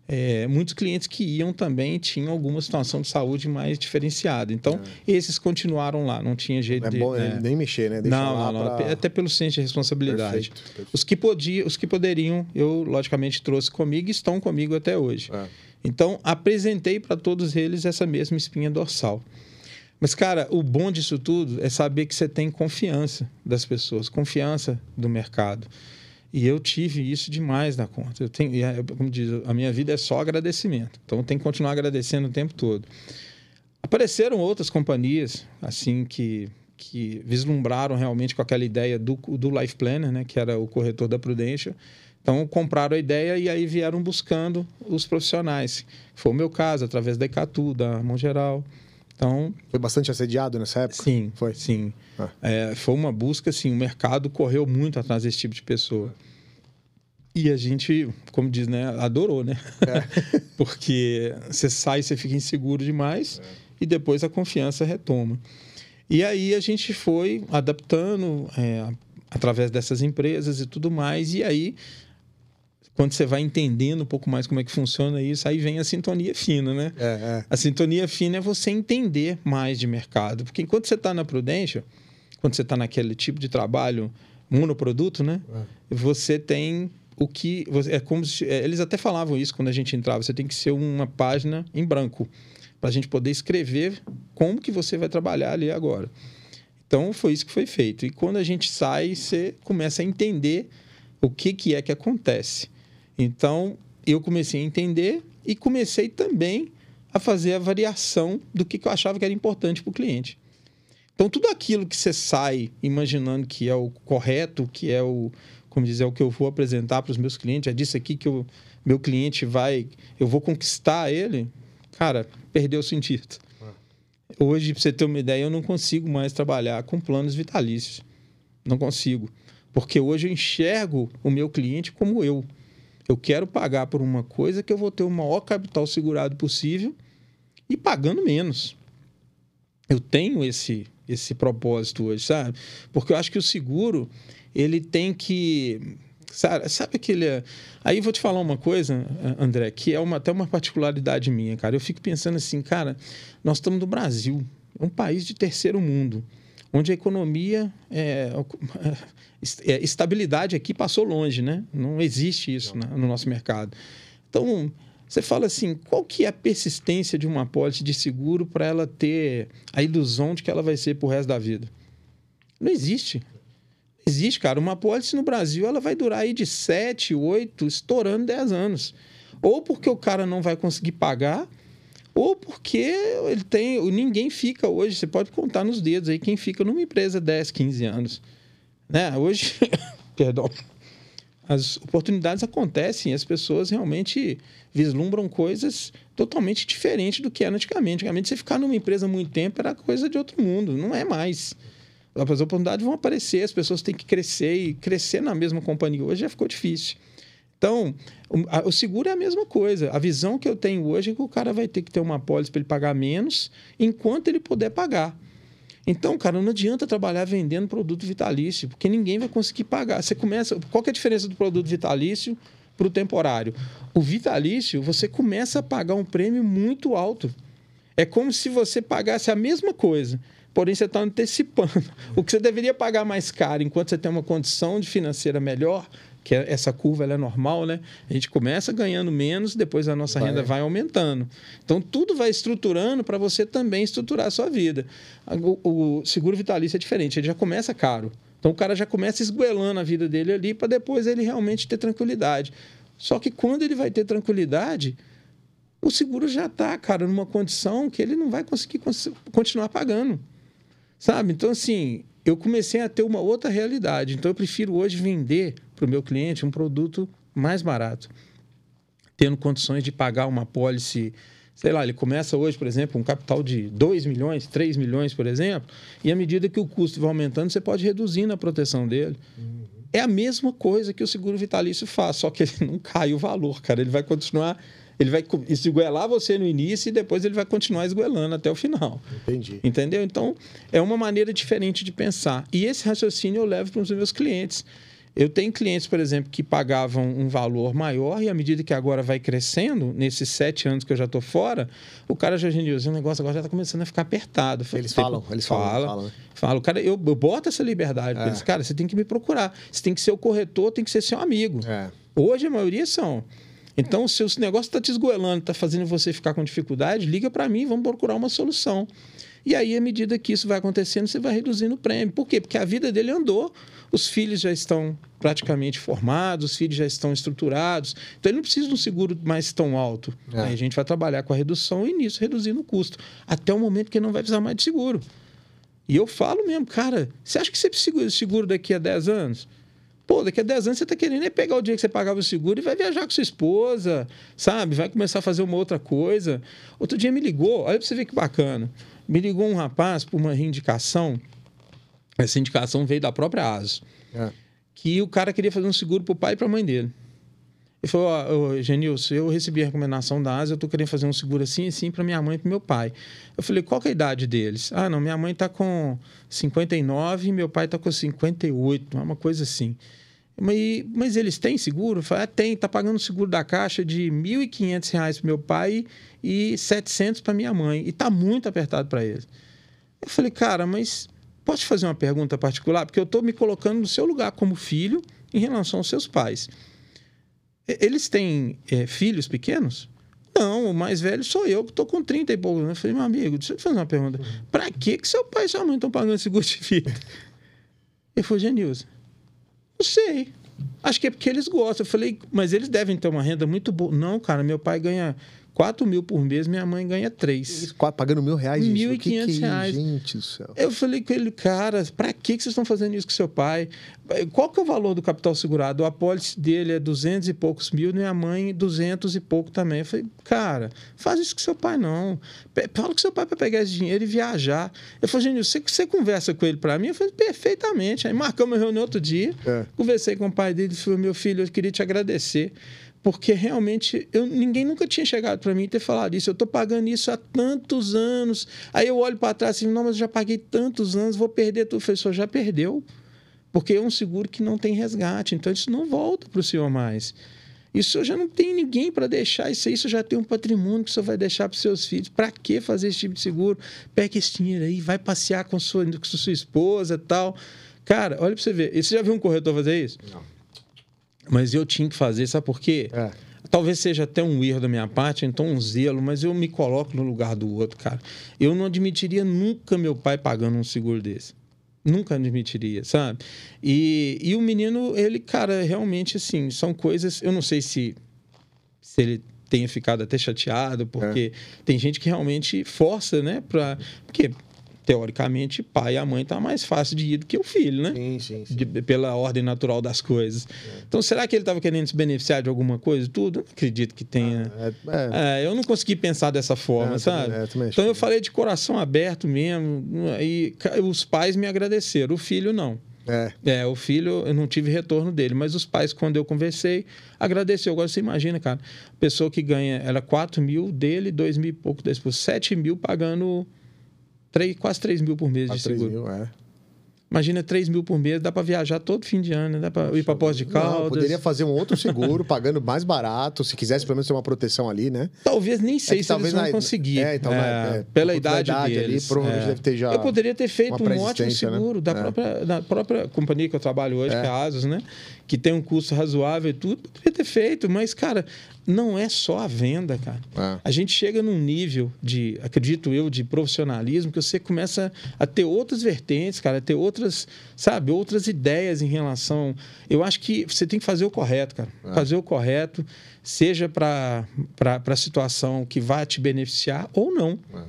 é, muitos clientes que iam também tinham alguma situação de saúde mais diferenciada. Então, é. esses continuaram lá, não tinha jeito é de. Bom, é... Nem mexer, né? Deixa não, não, não. Pra... Até pelo senso de responsabilidade. Perfeito, perfeito. Os, que podia, os que poderiam, eu logicamente trouxe comigo e estão comigo até hoje. É. Então, apresentei para todos eles essa mesma espinha dorsal. Mas, cara, o bom disso tudo é saber que você tem confiança das pessoas, confiança do mercado. E eu tive isso demais na conta. Eu tenho, como diz, a minha vida é só agradecimento. Então, eu tenho que continuar agradecendo o tempo todo. Apareceram outras companhias, assim, que, que vislumbraram realmente com aquela ideia do, do Life Planner, né? Que era o corretor da Prudential. Então, compraram a ideia e aí vieram buscando os profissionais. Foi o meu caso, através da Icatu, da Mão Geral. Então, foi bastante assediado nessa época? Sim, foi. Sim. Ah. É, foi uma busca, assim, o mercado correu muito atrás desse tipo de pessoa. E a gente, como diz, né, adorou, né? É. Porque você sai, você fica inseguro demais é. e depois a confiança retoma. E aí a gente foi adaptando é, através dessas empresas e tudo mais. E aí quando você vai entendendo um pouco mais como é que funciona isso, aí vem a sintonia fina, né? É, é. A sintonia fina é você entender mais de mercado. Porque enquanto você está na Prudência, quando você está naquele tipo de trabalho monoproduto, né? É. Você tem o que. É como se, é, eles até falavam isso quando a gente entrava. Você tem que ser uma página em branco para a gente poder escrever como que você vai trabalhar ali agora. Então foi isso que foi feito. E quando a gente sai, você começa a entender o que, que é que acontece. Então, eu comecei a entender e comecei também a fazer a variação do que, eu achava que era importante para o cliente. Então, tudo aquilo que você sai imaginando que é o correto, que é o, como dizer, é o que eu vou apresentar para os meus clientes, é disso aqui que o meu cliente vai, eu vou conquistar ele, cara, perdeu o sentido. É. Hoje, para você ter uma ideia, eu não consigo mais trabalhar com planos vitalícios. Não consigo. Porque hoje eu enxergo o meu cliente como eu. Eu quero pagar por uma coisa que eu vou ter o maior capital segurado possível e pagando menos. Eu tenho esse esse propósito hoje, sabe? Porque eu acho que o seguro ele tem que sabe, sabe aquele aí vou te falar uma coisa, André, que é uma, até uma particularidade minha, cara. Eu fico pensando assim, cara, nós estamos no Brasil, um país de terceiro mundo onde a economia, é, é, estabilidade aqui passou longe, né? Não existe isso Não. no nosso mercado. Então, você fala assim, qual que é a persistência de uma apólice de seguro para ela ter a ilusão de que ela vai ser o resto da vida? Não existe. Não existe, cara. Uma apólice no Brasil, ela vai durar aí de 7, 8, estourando 10 anos. Ou porque o cara não vai conseguir pagar, ou porque ele tem. Ninguém fica hoje, você pode contar nos dedos aí quem fica numa empresa 10, 15 anos. Né? Hoje, perdão, as oportunidades acontecem, as pessoas realmente vislumbram coisas totalmente diferentes do que era antigamente. Antigamente, você ficar numa empresa muito tempo era coisa de outro mundo, não é mais. As oportunidades vão aparecer, as pessoas têm que crescer e crescer na mesma companhia hoje já ficou difícil. Então, o, seguro é a mesma coisa. A visão que eu tenho hoje é que o cara vai ter que ter uma apólice para ele pagar menos enquanto ele puder pagar. Então, cara, não adianta trabalhar vendendo produto vitalício, porque ninguém vai conseguir pagar. Você começa. Qual é a diferença do produto vitalício para o temporário? O vitalício, você começa a pagar um prêmio muito alto. É como se você pagasse a mesma coisa, porém você está antecipando. O que você deveria pagar mais caro enquanto você tem uma condição de financeira melhor, que é, essa curva é normal, né? A gente começa ganhando menos, depois a nossa vai. renda vai aumentando. Então, tudo vai estruturando para você também estruturar a sua vida. O, o, seguro vitalício é diferente, ele já começa caro. Então o cara já começa esguelando a vida dele ali para depois ele realmente ter tranquilidade. Só que quando ele vai ter tranquilidade, o seguro já está, cara, numa condição que ele não vai conseguir continuar pagando. Sabe? Então, assim, eu comecei a ter uma outra realidade. Então, eu prefiro hoje vender para o meu cliente um produto mais barato, tendo condições de pagar uma pólice sei lá, ele começa hoje, por exemplo, um capital de 2 milhões, 3 milhões, por exemplo, e à medida que o custo vai aumentando, você pode reduzir a proteção dele. Uhum. É a mesma coisa que o seguro vitalício faz, só que ele não cai o valor, cara. Ele vai continuar, ele vai esguelar você no início e depois ele vai continuar esguelando até o final. Entendi. Entendeu? Então, é uma maneira diferente de pensar. E esse raciocínio eu levo para os meus clientes. Eu tenho clientes, por exemplo, que pagavam um valor maior e à medida que agora vai crescendo, nesses sete anos que eu já estou fora, o cara já genio, o negócio agora já está começando a ficar apertado. Eles falam, eles falam. Fala, falam, né? Falo, cara, eu, eu boto essa liberdade. É. Eles, cara, você tem que me procurar. Você tem que ser o corretor, tem que ser seu amigo. É. Hoje a maioria são. Então, se o negócio está te esgoelando, está fazendo você ficar com dificuldade, liga para mim, vamos procurar uma solução. E aí, à medida que isso vai acontecendo, você vai reduzindo o prêmio. Por quê? Porque a vida dele andou, os filhos já estão praticamente formados, os filhos já estão estruturados. Então, ele não precisa de um seguro mais tão alto. É. Aí a gente vai trabalhar com a redução e nisso reduzindo o custo. Até o momento que ele não vai precisar mais de seguro. E eu falo mesmo, cara, você acha que você precisa de seguro daqui a 10 anos? Pô, daqui a 10 anos você está querendo é pegar o dia que você pagava o seguro e vai viajar com sua esposa, sabe? Vai começar a fazer uma outra coisa. Outro dia me ligou, olha para você ver que bacana. Me ligou um rapaz por uma reivindicação. Essa indicação veio da própria ASO. É. Que o cara queria fazer um seguro para o pai e para a mãe dele. Ele falou: oh, Genilson, eu recebi a recomendação da ASA, eu estou querendo fazer um seguro assim assim para minha mãe e para meu pai. Eu falei: qual é a idade deles? Ah, não, minha mãe está com 59 e meu pai está com 58, uma coisa assim. Mas, mas eles têm seguro? Eu falei, ah, tem, está pagando seguro da caixa de R$ 1.500 para meu pai e 700 para minha mãe. E está muito apertado para eles. Eu falei, cara, mas posso te fazer uma pergunta particular? Porque eu estou me colocando no seu lugar como filho em relação aos seus pais. Eles têm é, filhos pequenos? Não, o mais velho sou eu, que estou com 30 e pouco. Eu falei, meu amigo, deixa eu te fazer uma pergunta. Para que, que seu pai e sua mãe estão pagando seguro de vida? Ele falou, Genilson, não sei. Acho que é porque eles gostam. Eu falei, mas eles devem ter uma renda muito boa. Não, cara, meu pai ganha 4 mil por mês, minha mãe ganha 3. Pagando mil reais? Mil e quinhentos é reais. Gente do céu. Eu falei com ele, cara, pra que vocês estão fazendo isso com seu pai? Qual que é o valor do capital segurado? O apólice dele é 200 e poucos mil, minha mãe 200 e pouco também. Eu falei, cara, faz isso com seu pai não. Fala com seu pai para pegar esse dinheiro e viajar. Eu falei, gente, você, você conversa com ele para mim? Eu falei, perfeitamente. Aí marcamos uma reunião outro dia, é. conversei com o pai dele, falei, meu filho, eu queria te agradecer porque realmente eu, ninguém nunca tinha chegado para mim e ter falado isso. Eu estou pagando isso há tantos anos. Aí eu olho para trás e assim, não, mas eu já paguei tantos anos, vou perder tudo. O senhor já perdeu, porque é um seguro que não tem resgate, então isso não volta para o senhor mais. Isso já não tem ninguém para deixar isso aí, isso já tem um patrimônio que o senhor vai deixar para seus filhos. Para que fazer esse tipo de seguro? Pega esse dinheiro aí, vai passear com sua, com sua esposa tal. Cara, olha para você ver. Você já viu um corretor fazer isso? Não. Mas eu tinha que fazer, sabe por quê? É. Talvez seja até um erro da minha parte, então um zelo, mas eu me coloco no lugar do outro, cara. Eu não admitiria nunca meu pai pagando um seguro desse. Nunca admitiria, sabe? E, e o menino, ele, cara, realmente, assim, são coisas. Eu não sei se, se ele tenha ficado até chateado, porque é. tem gente que realmente força, né? Pra, porque teoricamente, pai e a mãe tá mais fácil de ir do que o filho, né? Sim, sim, sim. De, pela ordem natural das coisas. É. Então, será que ele estava querendo se beneficiar de alguma coisa? Tudo? Eu não acredito que tenha. Ah, é, é. é, eu não consegui pensar dessa forma, é, sabe? Também, também então, eu falei de coração aberto mesmo, e os pais me agradeceram, o filho não. É. é, o filho, eu não tive retorno dele, mas os pais, quando eu conversei, agradeceu. Agora você imagina, cara, pessoa que ganha, era 4 mil dele, 2 mil e pouco esposa, 7 mil pagando 3, quase 3 mil por mês de seguro. 3 mil, é. Imagina 3 mil por mês, dá para viajar todo fim de ano, né? dá para ir para Pós de Caldas. Não, poderia fazer um outro seguro, pagando mais barato, se quisesse pelo menos ter uma proteção ali, né? Talvez nem sei é se eles vão na, conseguir. É, então, é, é, pela idade, idade deles. Ali, provavelmente é. deve ter já Eu poderia ter feito um ótimo né? seguro né? da, própria, da própria companhia que eu trabalho hoje, é. que é a Asus, né? Que tem um custo razoável e tudo, poderia ter feito, mas, cara, não é só a venda, cara. É. A gente chega num nível de, acredito eu, de profissionalismo que você começa a ter outras vertentes, cara, a ter outras, sabe, outras ideias em relação. Eu acho que você tem que fazer o correto, cara. É. Fazer o correto, seja para a situação que vai te beneficiar ou não. É.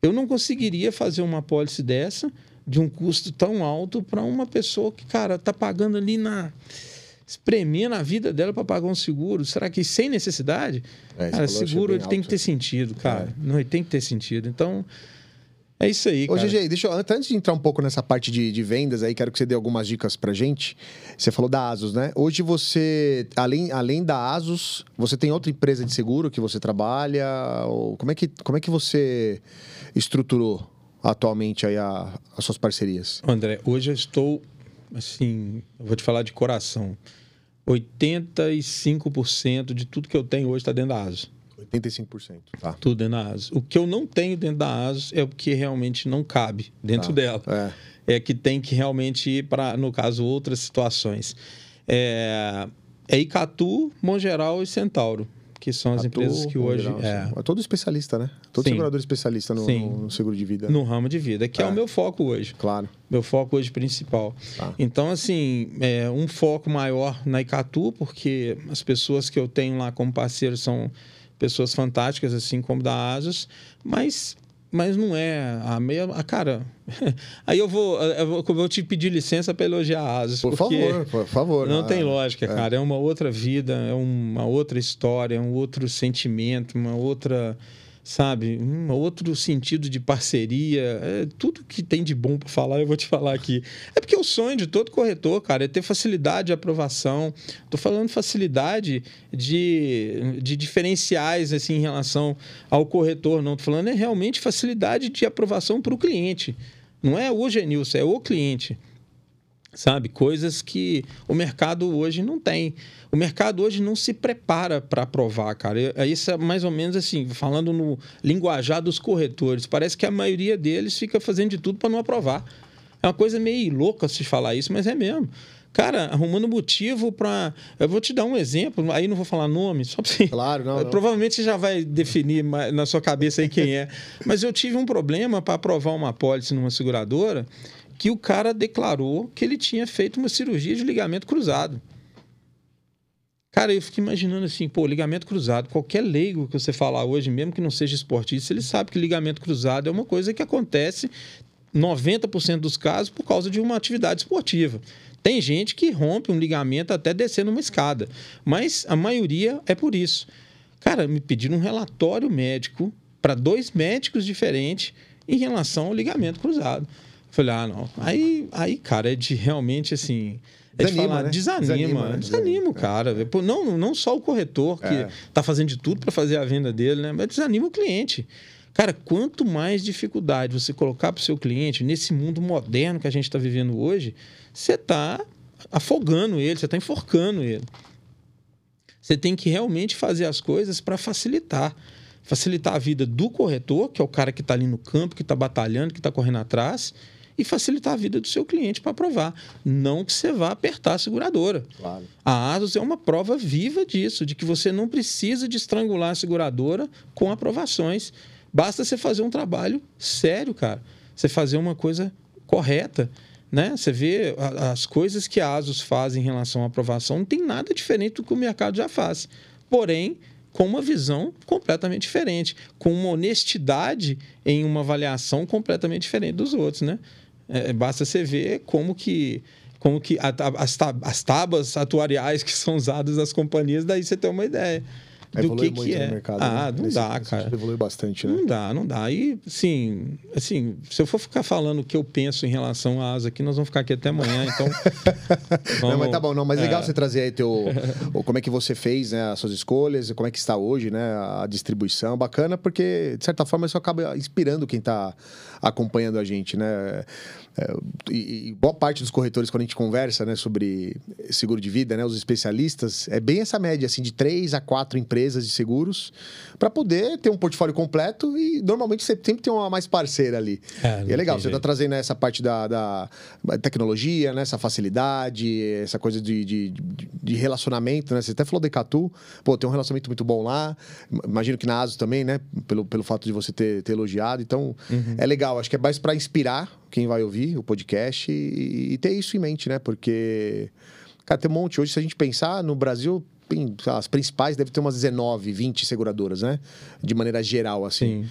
Eu não conseguiria fazer uma pólice dessa de um custo tão alto para uma pessoa que, cara, tá pagando ali na espremendo a vida dela para pagar um seguro. Será que sem necessidade? É, cara, seguro ele tem que ter sentido, cara. É. Não, ele tem que ter sentido. Então, é isso aí, cara. Ô, GG, deixa eu, antes de entrar um pouco nessa parte de, de vendas aí, quero que você dê algumas dicas pra gente. Você falou da Asus, né? Hoje você, além, além da Asus, você tem outra empresa de seguro que você trabalha? Ou como, é que, como é que você estruturou atualmente aí a, as suas parcerias? André, hoje eu estou, assim, eu vou te falar de coração. 85% de tudo que eu tenho hoje está dentro da ASUS. 85%. Tá. Tudo dentro da ASUS. O que eu não tenho dentro da ASUS é o que realmente não cabe dentro tá. dela. É. é. que tem que realmente ir para, no caso, outras situações. É, é Icatu, Mongeral e Centauro que são as empresas que hoje. Geral, é... é todo especialista, né? Todo Sim. segurador especialista no, no, seguro de vida. No ramo de vida, que é. é. o meu foco hoje. Claro. Meu foco hoje principal. Tá. Então, assim, é um foco maior na Icatu, porque as pessoas que eu tenho lá como parceiro são pessoas fantásticas, assim como da Asus, mas mas não é a meia. A cara. Aí eu vou, eu vou, eu vou te pedir licença para elogiar a Asus. Por favor, por favor. Não ah, tem lógica, é. cara. É uma outra vida, é uma outra história, é um outro sentimento, uma outra sabe? Um outro sentido de parceria. É, tudo que tem de bom para falar, eu vou te falar aqui. É porque o sonho de todo corretor, cara, é ter facilidade de aprovação. Estou falando facilidade de, de diferenciais assim, em relação ao corretor, não. Estou falando é realmente facilidade de aprovação para o cliente. Não é o Genilson, é o cliente sabe? Coisas que o mercado hoje não tem. O mercado hoje não se prepara para aprovar, cara. Isso é mais ou menos assim, falando no linguajar dos corretores. Parece que a maioria deles fica fazendo de tudo para não aprovar. É uma coisa meio louca se falar isso, mas é mesmo. Cara, arrumando motivo para. Eu vou te dar um exemplo, aí não vou falar nome, só para você. Claro, não, não. Provavelmente você já vai definir na sua cabeça aí quem é. Mas eu tive um problema para aprovar uma pólice numa seguradora que o cara declarou que ele tinha feito uma cirurgia de ligamento cruzado. Cara, eu fico imaginando assim, pô, ligamento cruzado, qualquer leigo que você falar hoje, mesmo que não seja esportista, ele sabe que ligamento cruzado é uma coisa que acontece 90% dos casos por causa de uma atividade esportiva. Tem gente que rompe um ligamento até descendo uma escada, mas a maioria é por isso. Cara, me pediram um relatório médico para dois médicos diferentes em relação ao ligamento cruzado. Falei, ah, não. Aí, aí cara, é de realmente assim. É desanima, de falar, né? desanima, desanima, né? desanima o cara. É. Não, não só o corretor que é. tá fazendo de tudo para fazer a venda dele, né? Mas desanima o cliente. Cara, quanto mais dificuldade você colocar para o seu cliente nesse mundo moderno que a gente está vivendo hoje, você está afogando ele, você está enforcando ele. Você tem que realmente fazer as coisas para facilitar. Facilitar a vida do corretor, que é o cara que está ali no campo, que está batalhando, que está correndo atrás, e facilitar a vida do seu cliente para aprovar. Não que você vá apertar a seguradora. Claro. A ASUS é uma prova viva disso, de que você não precisa de estrangular a seguradora com aprovações. Basta você fazer um trabalho sério, cara. Você fazer uma coisa correta. Né? Você vê as coisas que a ASUS faz em relação à aprovação, não tem nada diferente do que o mercado já faz. Porém, com uma visão completamente diferente, com uma honestidade em uma avaliação completamente diferente dos outros, né? É, basta você ver como que como que as, as tábuas atuariais que são usadas nas companhias, daí você tem uma ideia do que, que é. Mercado, ah, né? não nesse, dá, cara. Evolui bastante, né? Não dá, não dá. E, assim, assim, se eu for ficar falando o que eu penso em relação à asa aqui, nós vamos ficar aqui até amanhã, então... vamos... Não, mas tá bom, não. Mas é. legal você trazer aí teu... como é que você fez, né, as suas escolhas, como é que está hoje, né, a distribuição. Bacana, porque, de certa forma, isso acaba inspirando quem está acompanhando a gente, né? É, e, e, boa parte dos corretores, quando a gente conversa né, sobre seguro de vida, né, os especialistas, é bem essa média, assim, de três a quatro empresas de seguros, para poder ter um portfólio completo e normalmente você sempre tem uma mais parceira ali. É, e é legal, você está trazendo essa parte da, da tecnologia, né? essa facilidade, essa coisa de, de, de relacionamento, né? Você até falou da Icatu, pô, tem um relacionamento muito bom lá. Imagino que na ASO também, né? Pelo, pelo fato de você ter, ter elogiado. Então, é legal. Acho que é mais para inspirar quem vai ouvir o podcast e, e ter isso em mente, né? Porque, cara, tem um monte. Hoje, se a gente pensar, no Brasil, as principais devem ter umas 19, 20 seguradoras, né? De maneira geral, assim. Sim.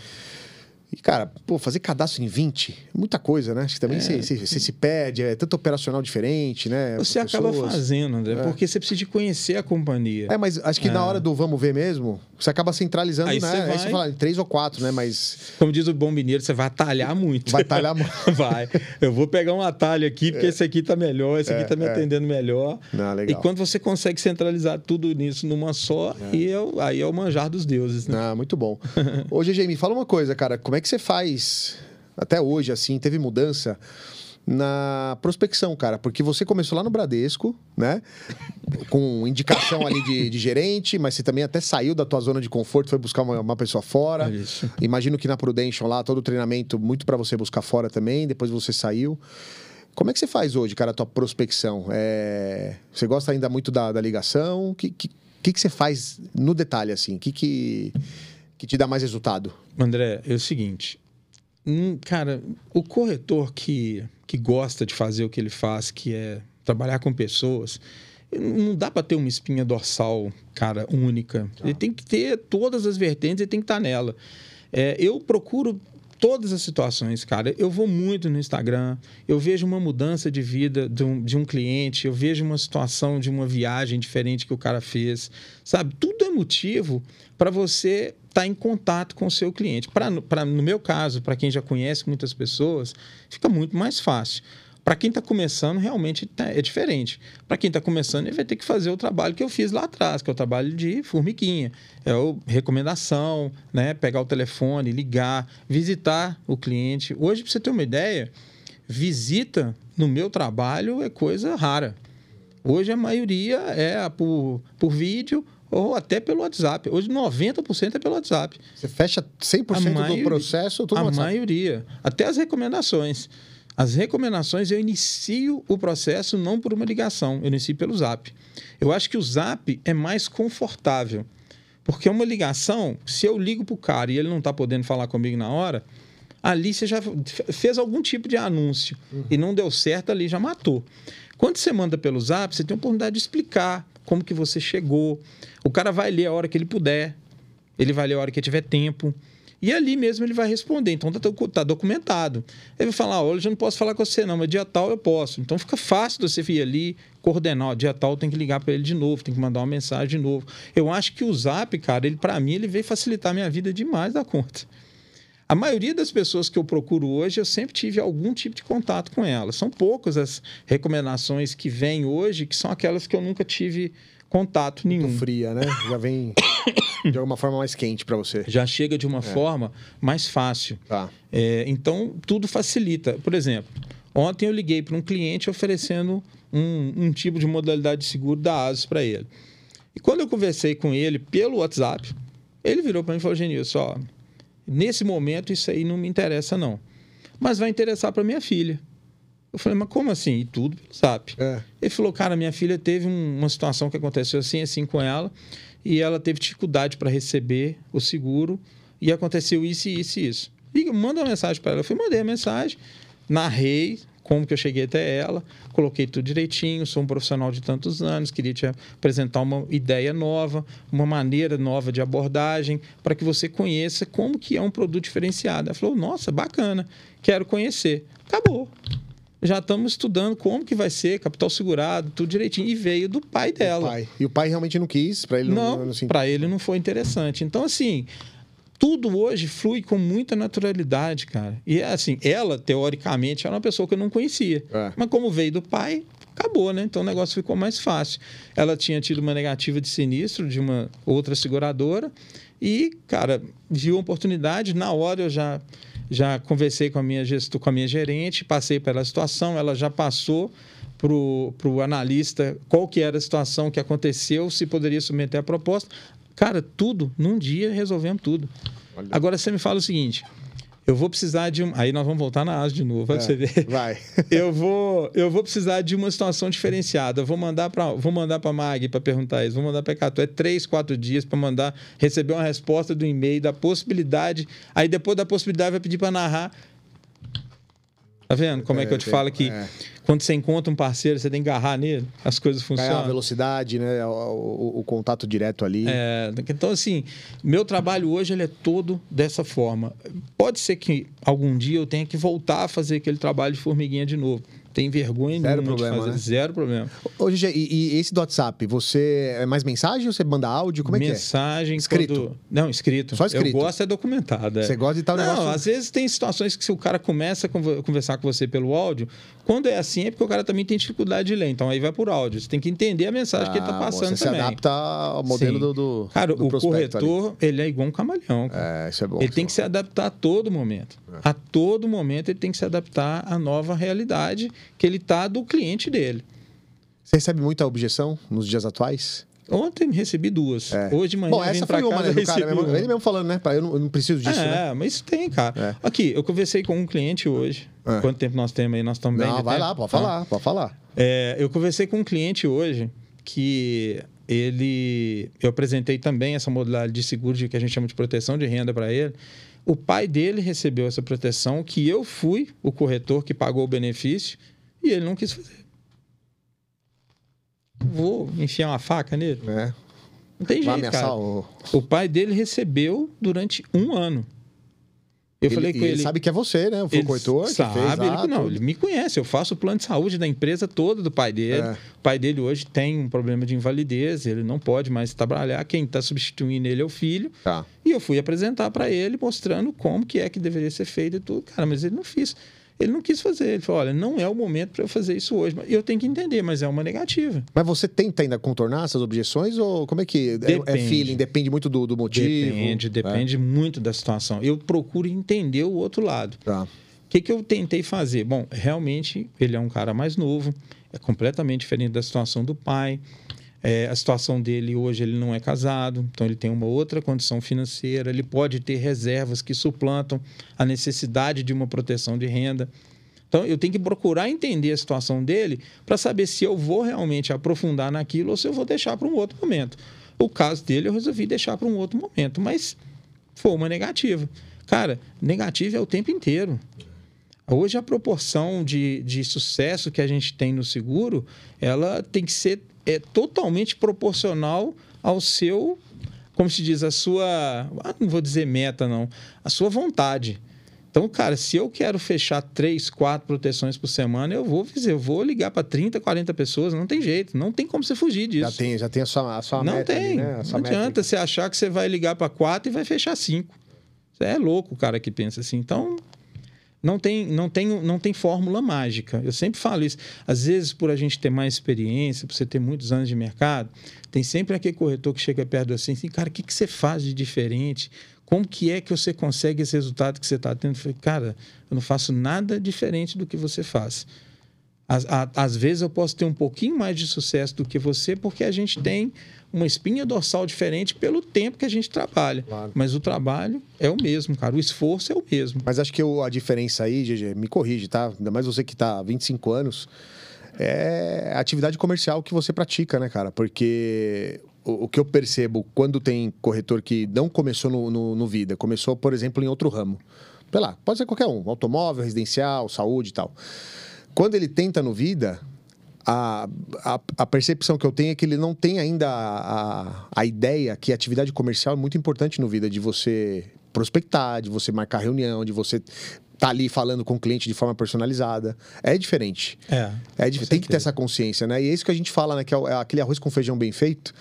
E, cara, pô, fazer cadastro em 20 é muita coisa, né? Acho que também você, você- você se perde, é tanto operacional diferente, né? Você acaba pessoas. fazendo, André, porque você precisa de conhecer a companhia. É, mas acho que na hora do vamos ver mesmo, você acaba centralizando, Aí né? você Aí vai- você fala em três ou quatro, né? Mas Como diz o bom mineiro, você vai atalhar muito. vai talhar muito. Vai. Eu vou pegar um atalho aqui, porque esse aqui tá melhor, esse aqui tá me é. atendendo melhor. Não, legal. E quando você consegue centralizar tudo nisso numa só, e é o- aí é o manjar dos deuses, né? Ah, muito bom. Ô, GG, me fala uma coisa, cara. Como é que você faz, até hoje, assim, teve mudança na prospecção, cara? Porque você começou lá no Bradesco, né? Com indicação ali de, de gerente, mas você também até saiu da tua zona de conforto, foi buscar uma, uma pessoa fora. Isso. Imagino que na Prudential lá, todo o treinamento muito para você buscar fora também, depois você saiu. Como é que você faz hoje, cara, a tua prospecção? É, Você gosta ainda muito da, da ligação? O que, que, que, que você faz no detalhe, assim? O que, que, que te dá mais resultado? André, é o seguinte. hum, cara, o corretor que, que gosta de fazer o que ele faz, que é trabalhar com pessoas, não dá para ter uma espinha dorsal, cara, única. Ele tem que ter todas as vertentes e tem que estar nela. É, eu procuro todas as situações, cara. Eu vou muito no Instagram, eu vejo uma mudança de vida de um, de um cliente, eu vejo uma situação de uma viagem diferente que o cara fez, sabe? Tudo é motivo para você estar em contato com o seu cliente. Pra, pra, no meu caso, para quem já conhece muitas pessoas, fica muito mais fácil. Para quem está começando, realmente tá- é diferente. Para quem está começando, ele vai ter que fazer o trabalho que eu fiz lá atrás, que é o trabalho de formiguinha. É o recomendação, né? pegar o telefone, ligar, visitar o cliente. Hoje, para você ter uma ideia, visita no meu trabalho é coisa rara. Hoje a maioria é por, por vídeo ou até pelo WhatsApp. Hoje 90% é pelo WhatsApp. Você fecha 100% do maioria- processo tudo a no WhatsApp. maioria. Até as recomendações. As recomendações eu inicio o processo não por uma ligação, eu inicio pelo Zap. Eu acho que o Zap é mais confortável. Porque uma ligação, se eu ligo para o cara e ele não está podendo falar comigo na hora, ali você já fez algum tipo de anúncio e não deu certo, ali já matou. Quando você manda pelo Zap, você tem a oportunidade de explicar como que você chegou. O cara vai ler a hora que ele puder, ele vai ler a hora que tiver tempo. E ali mesmo ele vai responder. Então tá, tá documentado. Ele vai falar: "Ó, hoje eu não posso falar com você, não, mas dia tal eu posso. Então fica fácil você vir ali, coordenar. Ó, dia tal tem que ligar para ele de novo, tem que mandar uma mensagem de novo. Eu acho que o Zap, cara, ele para mim ele veio facilitar minha vida demais da conta. A maioria das pessoas que eu procuro hoje, eu sempre tive algum tipo de contato com elas. São poucas as recomendações que vêm hoje, que são aquelas que eu nunca tive contato nenhum. Muito fria, né? Já vem de alguma forma mais quente para você. Já chega de uma forma mais fácil. Tá. É, então, tudo facilita. Por exemplo, ontem eu liguei para um cliente oferecendo um, um tipo de modalidade de seguro da ASUS para ele. E quando eu conversei com ele pelo WhatsApp, ele virou para mim e falou: Genilson, ó, nesse momento isso aí não me interessa, não. Mas vai interessar para minha filha. Eu falei, mas como assim? E tudo pelo WhatsApp. É. Ele falou, cara, minha filha teve um- uma situação que aconteceu assim, assim com ela, e ela teve dificuldade para receber o seguro, e aconteceu isso, isso e isso. E manda uma mensagem para ela. Eu fui, mandei a mensagem, narrei como que eu cheguei até ela, coloquei tudo direitinho, sou um profissional de tantos anos, queria te apresentar uma ideia nova, uma maneira nova de abordagem, para que você conheça como que é um produto diferenciado. Ela falou, nossa, bacana, quero conhecer. Acabou já estamos estudando como que vai ser, capital segurado, tudo direitinho. E veio do pai dela. Pai. E o pai realmente não quis, para ele não, Não, se- para ele não foi interessante. Então, assim, tudo hoje flui com muita naturalidade, cara. E, assim, ela, teoricamente, era uma pessoa que eu não conhecia. É. Mas como veio do pai, acabou, né? Então o negócio ficou mais fácil. Ela tinha tido uma negativa de sinistro de uma outra seguradora e, cara, viu a oportunidade. Na hora eu já, já conversei com a minha gestor, com a minha gerente, passei pela situação, ela já passou para o analista qual que era a situação que aconteceu, se poderia submeter a proposta. Cara, tudo, num dia resolvemos tudo. Olha. Agora você me fala o seguinte: eu vou precisar de um. Aí nós vamos voltar na asa de novo, vai É, você ver. Vai. Eu vou, eu vou precisar de uma situação diferenciada. Eu vou mandar para, vou mandar para Mag para perguntar isso. Vou mandar para Catu. É três, quatro dias para mandar receber uma resposta do e-mail da possibilidade. Aí depois da possibilidade vai pedir para narrar. Tá vendo? Como é, que eu te É, falo que é. quando você encontra um parceiro, você tem que agarrar nele, as coisas É a funcionam. velocidade, né? O, o- o contato direto ali. É, então, assim, meu trabalho hoje ele é todo dessa forma. Pode ser que algum dia eu tenha que voltar a fazer aquele trabalho de formiguinha de novo. Tem vergonha Zero nenhuma problema, de fazer. né? Zero problema. Ô, GG, e, e esse do WhatsApp, você é mais mensagem ou você manda áudio? Como é que é? Mensagem Escrito? quando- Não, escrito. Só escrito? Eu gosto é documentado. é. Você gosta de tal Não, negócio? às vezes tem situações que se o cara começa a conver- conversar com você pelo áudio, quando é assim é porque o cara também tem dificuldade de ler. Então aí vai por áudio. Você tem que entender a mensagem que ele Ah, tá bom, passando você também. se adapta ao modelo do, do Cara, do o prospecto ali. corretor, ele é igual um camaleão. cara. É, isso é bom. ele isso tem é que se adaptar a todo momento. É. A todo momento ele tem que se adaptar à nova realidade que ele tá do cliente dele. Você recebe muita objeção nos dias atuais? Ontem recebi duas. É. Hoje de manhã Bom, essa foi uma, né? Do cara mesmo, ele mesmo falando, né? Eu não, eu não preciso disso, é, né? mas tem, cara. É. Aqui, eu conversei com um cliente hoje. É. Quanto tempo nós temos aí? Nós estamos bem Não, vai tempo? lá, pode falar, pode falar. É, eu conversei com um cliente hoje que ele. Eu apresentei também essa modalidade de seguro de que a gente chama de proteção de renda para ele. O pai dele recebeu essa proteção, que eu fui o corretor que pagou o benefício e ele não quis fazer. Vou enfiar uma faca nele? né? Não tem Vai jeito, cara. o... O pai dele recebeu durante um ano. Eu ele, falei com ele. sabe que é você, né? O Ele corretor que sabe, fez ele, não, tudo. ele me conhece. Eu faço o plano de saúde da empresa toda do pai dele. É. O pai dele hoje tem um problema de invalidez, ele não pode mais trabalhar. Quem está substituindo ele é o filho. Tá. E eu fui apresentar para ele, mostrando como que é que deveria ser feito e tudo. Cara, mas ele não fez. Ele não quis fazer. Ele falou: olha, não é o momento para eu fazer isso hoje. Eu tenho que entender, mas é uma negativa. Mas você tenta ainda contornar essas objeções ou como é que... É, é Depende. feeling, depende muito do, do motivo? Depende, depende muito da situação. Eu procuro entender o outro lado. É. Tá. O que, que eu tentei fazer? Bom, realmente ele é um cara mais novo, é completamente diferente da situação do pai. É, a situação dele hoje ele não é casado, então ele tem uma outra condição financeira, ele pode ter reservas que suplantam a necessidade de uma proteção de renda. Então eu tenho que procurar entender a situação dele para saber se eu vou realmente aprofundar naquilo ou se eu vou deixar para um outro momento. O caso dele eu resolvi deixar para um outro momento, mas foi uma negativa. Cara, negativa é o tempo inteiro. Hoje a proporção de, de sucesso que a gente tem no seguro, ela tem que ser é, totalmente proporcional ao seu, como se diz, a sua, ah, não vou dizer meta não, a sua vontade. Então, cara, se eu quero fechar três, quatro proteções por semana, eu vou fazer, eu vou ligar para 30, 40 pessoas, não tem jeito, não tem como você fugir disso. Já tem, já tem a sua, a sua Não meta tem. ali, né? A sua não adianta você achar que você vai ligar para quatro e vai fechar cinco. Você é louco o cara que pensa assim. Então, não tem, não tem, não tem fórmula mágica. Eu sempre falo isso. Às vezes, por a gente ter mais experiência, por você ter muitos anos de mercado, tem sempre aquele corretor que chega perto assim, assim cara, o que, que você faz de diferente? Como que é que você consegue esse resultado que você está tendo? Eu falei, cara, eu não faço nada diferente do que você faz. Às, às vezes eu posso ter um pouquinho mais de sucesso do que você, porque a gente tem uma espinha dorsal diferente pelo tempo que a gente trabalha. Claro. Mas o trabalho é o mesmo, cara. O esforço é o mesmo. Mas acho que o- a diferença aí, GG, me corrige, tá? Ainda mais você que tá há 25 anos, é a atividade comercial que você pratica, né, cara? Porque o, o que eu percebo quando tem corretor que não começou no, no, no Vida, começou, por exemplo, em outro ramo. Sei lá, pode ser qualquer um, automóvel, residencial, saúde e tal. Quando ele tenta no Vida, a, a, a percepção que eu tenho é que ele não tem ainda a, a, a ideia que a atividade comercial é muito importante no Vida, de você prospectar, de você marcar reunião, de você estar ali falando com o cliente de forma personalizada. É diferente. É. É, dif- tem que ter essa consciência, né? E é isso que a gente fala, né? Que é, é aquele arroz com feijão bem feito,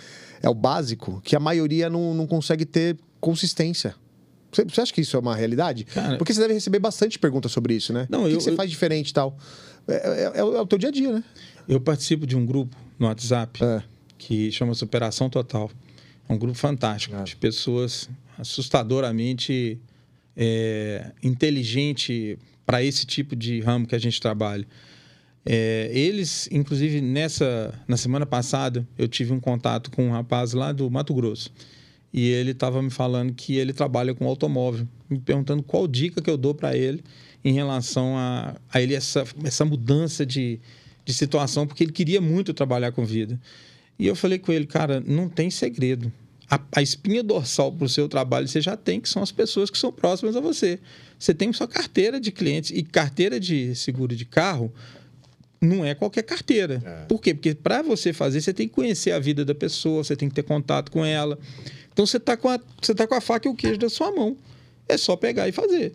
é o básico, que a maioria não, não consegue ter consistência. Você, você acha que isso é uma realidade? Cara- Porque você deve receber bastante perguntas sobre isso, né? Não, o que, eu- que você eu- faz diferente e tal? É, é- é o- é o teu dia a dia, né? Eu participo de um grupo no WhatsApp É. que chama Superação Total. É um grupo fantástico É. de pessoas assustadoramente é, inteligente para esse tipo de ramo que a gente trabalha. É, eles, inclusive, nessa na semana passada, eu tive um contato com um rapaz lá do Mato Grosso. e ele estava me falando que ele trabalha com automóvel, me perguntando qual dica que eu dou para ele em relação a, a ele essa, essa mudança de, de situação, porque ele queria muito trabalhar com vida. E eu falei com ele, cara, não tem segredo. A, a espinha dorsal para o seu trabalho você já tem, que são as pessoas que são próximas a você. Você tem sua carteira de clientes e carteira de seguro de carro não é qualquer carteira. É. Por quê? Porque para você fazer, você tem que conhecer a vida da pessoa, você tem que ter contato com ela. Então você está com, a, você tá com a faca e o queijo da sua mão. É só pegar e fazer.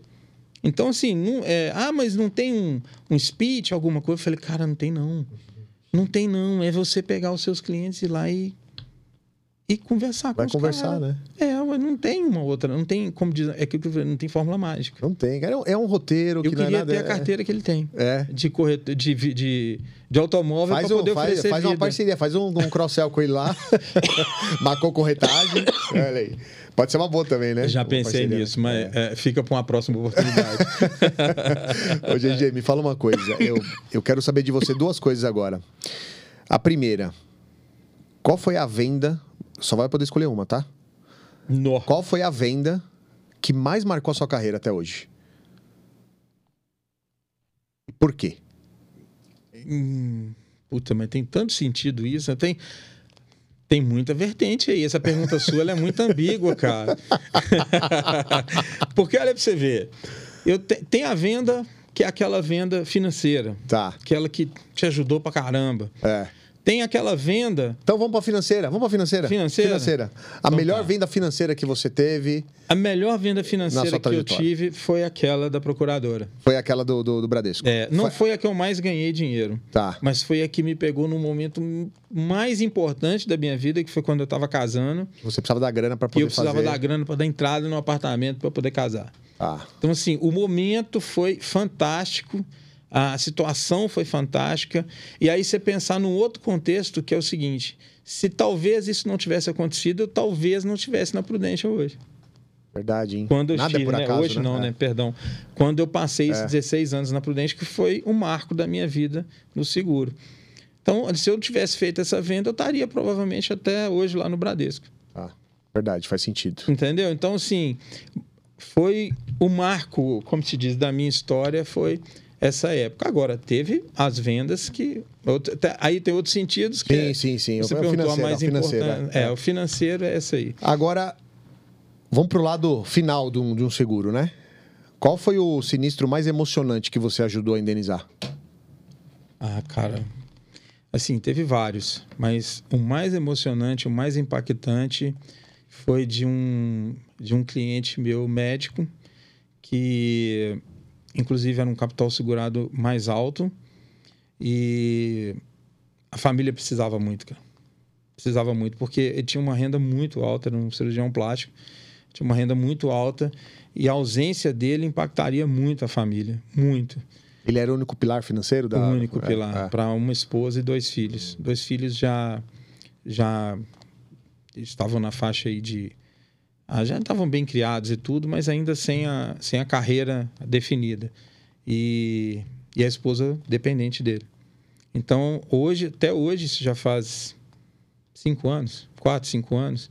Então, assim, não, é, ah, mas não tem um, um speech, alguma coisa? Eu falei, cara, não tem não. Não tem não. É você pegar os seus clientes e ir lá e e conversar Vai com conversar, né? É, não tem uma outra, não tem, como diz, é que não tem fórmula mágica. Não tem, cara. É um roteiro Eu que queria não é nada, ter a carteira é... que ele tem. É. De, corretor, de, de, de automóvel para poder faz, oferecer Faz vida. uma parceria, faz um, um cross-sell com ele lá. Marcou corretagem. Olha aí. Pode ser uma boa também, né? Já pensei nisso, mas é. É, fica para uma próxima oportunidade. Ô, GG, me fala uma coisa. Eu, eu quero saber de você duas coisas agora. A primeira, qual foi a venda só vai poder escolher uma, tá? No. Qual foi a venda que mais marcou a sua carreira até hoje? Por quê? Hum, puta, mas tem tanto sentido isso. Né? Tem, tem muita vertente aí. Essa pergunta sua é muito ambígua, cara. Porque olha pra você ver. Eu te, tem a venda que é aquela venda financeira. Tá. Aquela que te ajudou pra caramba. É. Tem aquela venda. Então vamos para financeira. Vamos para financeira. Financeira. Financeira. A Então melhor tá. venda financeira que você teve A melhor venda Na financeira que eu tive foi aquela da procuradora. foi aquela do, do, do Bradesco. É, não Foi- foi a que eu mais ganhei dinheiro. Tá. Mas foi a que me pegou no momento mais importante da minha vida, que foi quando eu estava casando. Você precisava da grana para E poder eu precisava fazer. dar grana para dar entrada no apartamento para poder casar. Ah, Então, assim, o momento foi fantástico, a situação foi fantástica. E aí você pensar num outro contexto, que é o seguinte: se talvez isso não tivesse acontecido, eu talvez não estivesse na Prudência hoje. verdade, hein? Quando eu Nada estive, é por né? acaso, hoje não, É. né? Perdão. Quando eu passei esses É. 16 anos na Prudente, que foi o marco da minha vida no seguro. Então, se eu tivesse feito essa venda, eu estaria provavelmente até hoje lá no Bradesco. Ah, verdade, faz sentido. Entendeu? Então, assim, foi o marco, como se diz, da minha história, foi essa época. Agora, teve as vendas que. te- Aí tem outros sentidos que. Sim, é- sim, sim. Você É o perguntou a financeiro, mais é o financeiro, importante. é. É, o financeiro é essa aí. Agora, vamos pro lado final de um, de um seguro, né? Qual foi o sinistro mais emocionante que você ajudou a indenizar? Ah, cara. Assim, teve vários, mas o mais emocionante, o mais impactante foi de um, de um cliente meu médico, que inclusive era um capital segurado mais alto e a família precisava muito, cara. Precisava muito, porque ele tinha uma renda muito alta, era um cirurgião plástico, tinha uma renda muito alta e a ausência dele impactaria muito a família, muito Ele era o único pilar financeiro da. o único é, pilar é. para uma esposa e dois filhos. Dois filhos já já estavam na faixa aí de já estavam bem criados e tudo, mas ainda sem a, sem a carreira definida. E, e a esposa dependente dele. Então, hoje, até hoje, isso já faz cinco anos, quatro, cinco anos,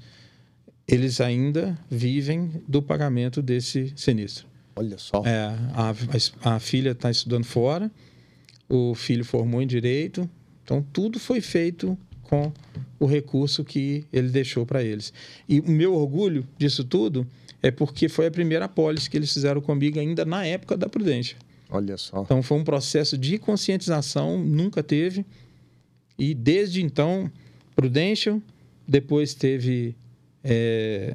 eles ainda vivem do pagamento desse sinistro. Olha só. É, a, a, a filha está estudando fora, o filho formou em direito, então tudo foi feito com o recurso que ele deixou para eles. E o meu orgulho disso tudo é porque foi a primeira apólice que eles fizeram comigo ainda na época da Prudência. Olha só. Então foi um processo de conscientização, nunca teve. E desde então, Prudential, depois teve é,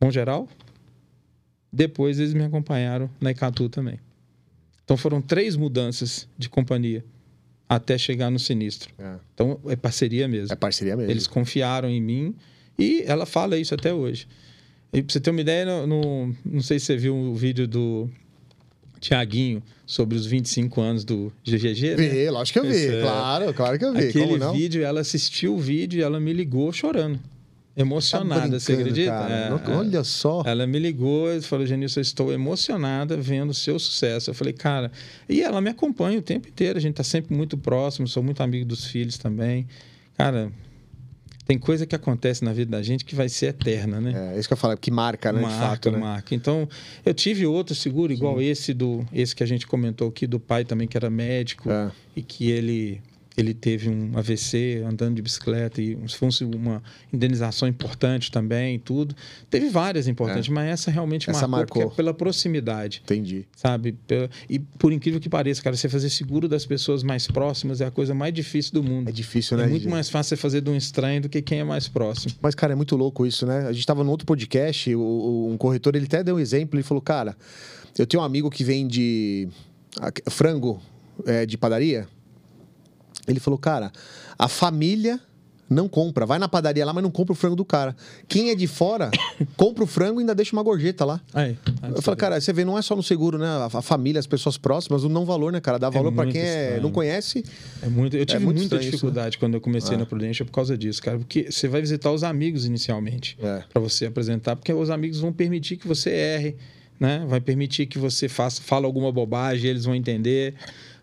Bom Geral, depois eles me acompanharam na Icatu também. Então foram três mudanças de companhia até chegar no sinistro. É, Então é parceria mesmo. é parceria mesmo. Eles confiaram em mim e ela fala isso até hoje. E pra você ter uma ideia, no, no- não sei se você viu o vídeo do Tiaguinho sobre os 25 anos do GGG. né? Vi, lógico que eu vi. Esse é- Claro, claro que eu vi. Aquele Como não? vídeo, ela assistiu o vídeo e ela me ligou chorando. Tá Emocionada, você brincando, acredita? É, é. Olha só. Ela me ligou e falou, Genilson, eu estou emocionada vendo o seu sucesso. Eu falei, cara... E ela me acompanha o tempo inteiro. A gente tá sempre muito próximo. Sou muito amigo dos filhos também. Cara, tem coisa que acontece na vida da gente que vai ser eterna, né? É, isso que eu falo, que marca, né? marca, fato, né? marca. Então, eu tive outro seguro igual Sim. esse do esse que a gente comentou aqui do pai também que era médico é. e que ele ele teve um AVC andando de bicicleta e fosse uma indenização importante também, tudo. Teve várias importantes, é. mas essa realmente essa marcou, marcou. pela proximidade. Entendi. Sabe? E por incrível que pareça, cara, você fazer seguro das pessoas mais próximas é a coisa mais difícil do mundo. É difícil, né? É muito mais fácil você fazer de um estranho do que quem é mais próximo. Mas, cara, é muito louco isso, né? A gente estava no outro podcast, o, um corretor, ele até deu um exemplo, ele falou, cara, eu tenho um amigo que vende frango é, de padaria, ele falou, cara, a família não compra. Vai na padaria lá, mas não compra o frango do cara. Quem é de fora, compra o frango e ainda deixa uma gorjeta lá. Aí, eu falo, cara, você vê, não é só no seguro, né? A família, as pessoas próximas, o não valor, né, cara? Dá é valor é para quem é, não conhece. É muito. Eu é tive é muita dificuldade isso, né? quando eu comecei ah. na Prudential por causa disso, cara. Porque você vai visitar os amigos inicialmente é. para você apresentar, porque os amigos vão permitir que você erre, né? Vai permitir que você faça, fala alguma bobagem, eles vão entender.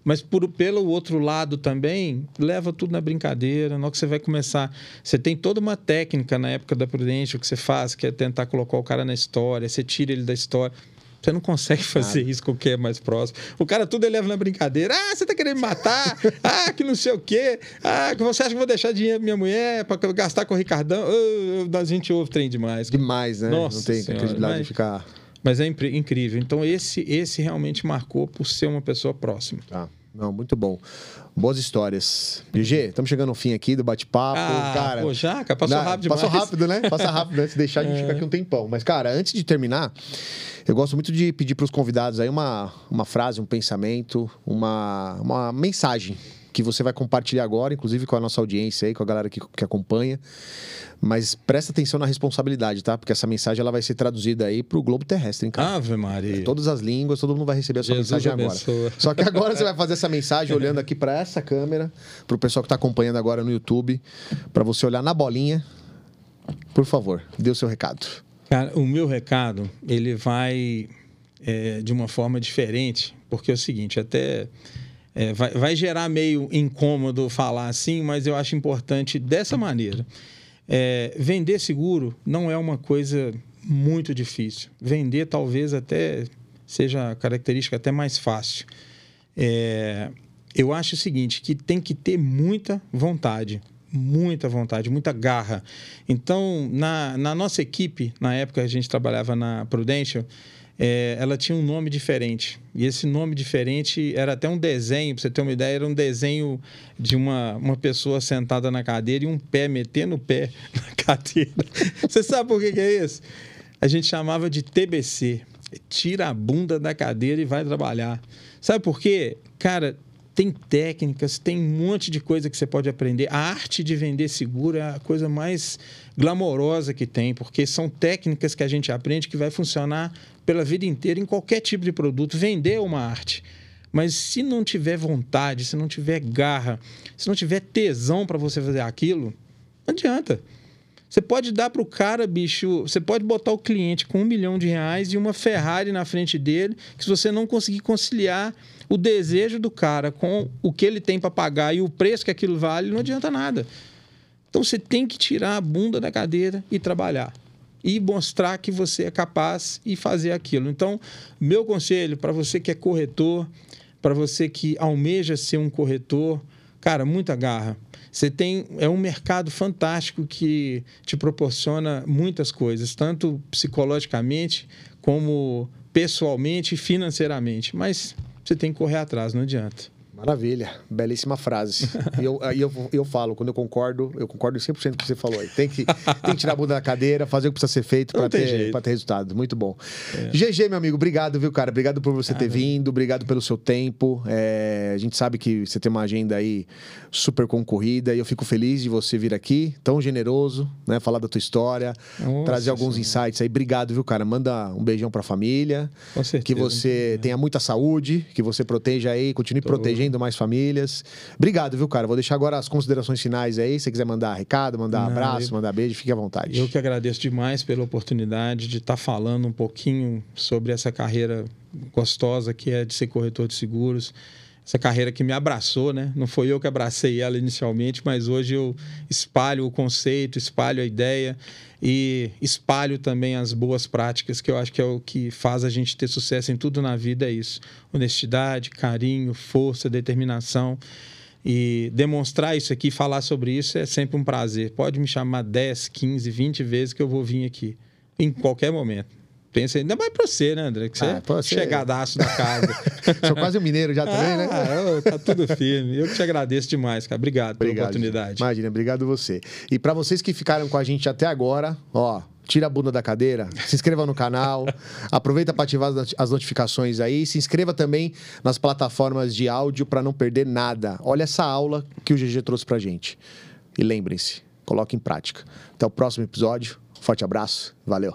Mas por, pelo outro lado também, leva tudo na brincadeira. Na hora que você vai começar. Você tem toda uma técnica na época da Prudential que você faz, que é tentar colocar o cara na história, você tira ele da história. Você não consegue fazer isso com quem é mais próximo. O cara tudo ele leva na brincadeira. Ah, você tá querendo me matar? ah, que não sei o quê. Ah, que você acha que eu vou deixar dinheiro pra minha mulher para gastar com o Ricardão? Oh, a gente ouve trem demais. Demais, né? Nossa não tem credibilidade de ficar. Mas é incrível. Então, esse, esse realmente marcou por ser uma pessoa próxima. Tá. Não, muito bom. Boas histórias. GG, estamos chegando ao fim aqui do bate-papo. Ah, cara, pô, já, cara, passou rápido demais. Passou rápido, né? Passa rápido, né? Se deixar, a gente é. fica aqui um tempão. Mas, cara, antes de terminar, eu gosto muito de pedir para os convidados aí uma, uma frase, um pensamento, uma, uma mensagem que você vai compartilhar agora, inclusive com a nossa audiência aí, com a galera que, que acompanha. Mas presta atenção na responsabilidade, tá? Porque essa mensagem ela vai ser traduzida aí pro globo terrestre, hein, cara? Ave Maria. É, todas as línguas, todo mundo vai receber a sua Jesus mensagem abençoa. agora. Só que agora você vai fazer essa mensagem olhando aqui para essa câmera, pro pessoal que tá acompanhando agora no YouTube, para você olhar na bolinha. Por favor, dê o seu recado. Cara, o meu recado, ele vai é, de uma forma diferente, porque é o seguinte, até é, vai, vai gerar meio incômodo falar assim, mas eu acho importante dessa maneira. É, vender seguro não é uma coisa muito difícil. Vender talvez até seja característica até mais fácil. É, eu acho o seguinte, que tem que ter muita vontade, muita vontade, muita garra. Então, na, na nossa equipe, na época a gente trabalhava na Prudential, é, ela tinha um nome diferente. E esse nome diferente era até um desenho, para você ter uma ideia, era um desenho de uma, uma pessoa sentada na cadeira e um pé metendo o pé na cadeira. Você sabe por que, que é isso? A gente chamava de TBC. Tira a bunda da cadeira e vai trabalhar. Sabe por quê? Cara, tem técnicas, tem um monte de coisa que você pode aprender. A arte de vender seguro é a coisa mais glamourosa que tem, porque são técnicas que a gente aprende que vai funcionar pela vida inteira em qualquer tipo de produto. Vender é uma arte. Mas se não tiver vontade, se não tiver garra, se não tiver tesão para você fazer aquilo, não adianta. Você pode dar para o cara, bicho, você pode botar o cliente com um milhão de reais e uma Ferrari na frente dele, que se você não conseguir conciliar o desejo do cara com o que ele tem para pagar e o preço que aquilo vale, não adianta nada. Então você tem que tirar a bunda da cadeira e trabalhar. E mostrar que você é capaz e fazer aquilo. Então, meu conselho para você que é corretor, para você que almeja ser um corretor, cara, muita garra. Você tem é um mercado fantástico que te proporciona muitas coisas, tanto psicologicamente como pessoalmente e financeiramente. Mas você tem que correr atrás, não adianta. Maravilha, belíssima frase. E eu, eu, eu falo, quando eu concordo, eu concordo 100% com o que você falou aí. Tem que, tem que tirar a bunda da cadeira, fazer o que precisa ser feito para ter, ter resultado. Muito bom. É. GG, meu amigo, obrigado, viu, cara? Obrigado por você ah, ter vindo, obrigado pelo seu tempo. É, a gente sabe que você tem uma agenda aí super concorrida e eu fico feliz de você vir aqui, tão generoso, né? Falar da tua história, Nossa, trazer alguns sim. insights aí. Obrigado, viu, cara? Manda um beijão pra família. Com certeza. Que você tenha muita saúde, que você proteja aí, continue Tô. protegendo mais famílias. Obrigado, viu, cara? Vou deixar agora as considerações finais aí. Se você quiser mandar recado, mandar Não, abraço, eu... mandar beijo, fique à vontade. Eu que agradeço demais pela oportunidade de estar tá falando um pouquinho sobre essa carreira gostosa que é de ser corretor de seguros essa carreira que me abraçou, né? Não foi eu que abracei ela inicialmente, mas hoje eu espalho o conceito, espalho a ideia e espalho também as boas práticas, que eu acho que é o que faz a gente ter sucesso em tudo na vida, é isso. Honestidade, carinho, força, determinação. E demonstrar isso aqui, falar sobre isso é sempre um prazer. Pode me chamar 10, 15, 20 vezes que eu vou vir aqui, em qualquer momento. Pensa ainda mais pra você, né, André? Que você ah, é chegadaço da casa. Sou quase um mineiro já também, né? Ah, tá tudo firme. Eu que te agradeço demais, cara. Obrigado, obrigado pela oportunidade. Imagina, obrigado você. E para vocês que ficaram com a gente até agora, ó, tira a bunda da cadeira, se inscreva no canal, aproveita para ativar as notificações aí, se inscreva também nas plataformas de áudio para não perder nada. Olha essa aula que o GG trouxe pra gente. E lembrem-se, coloque em prática. Até o próximo episódio. Forte abraço, valeu.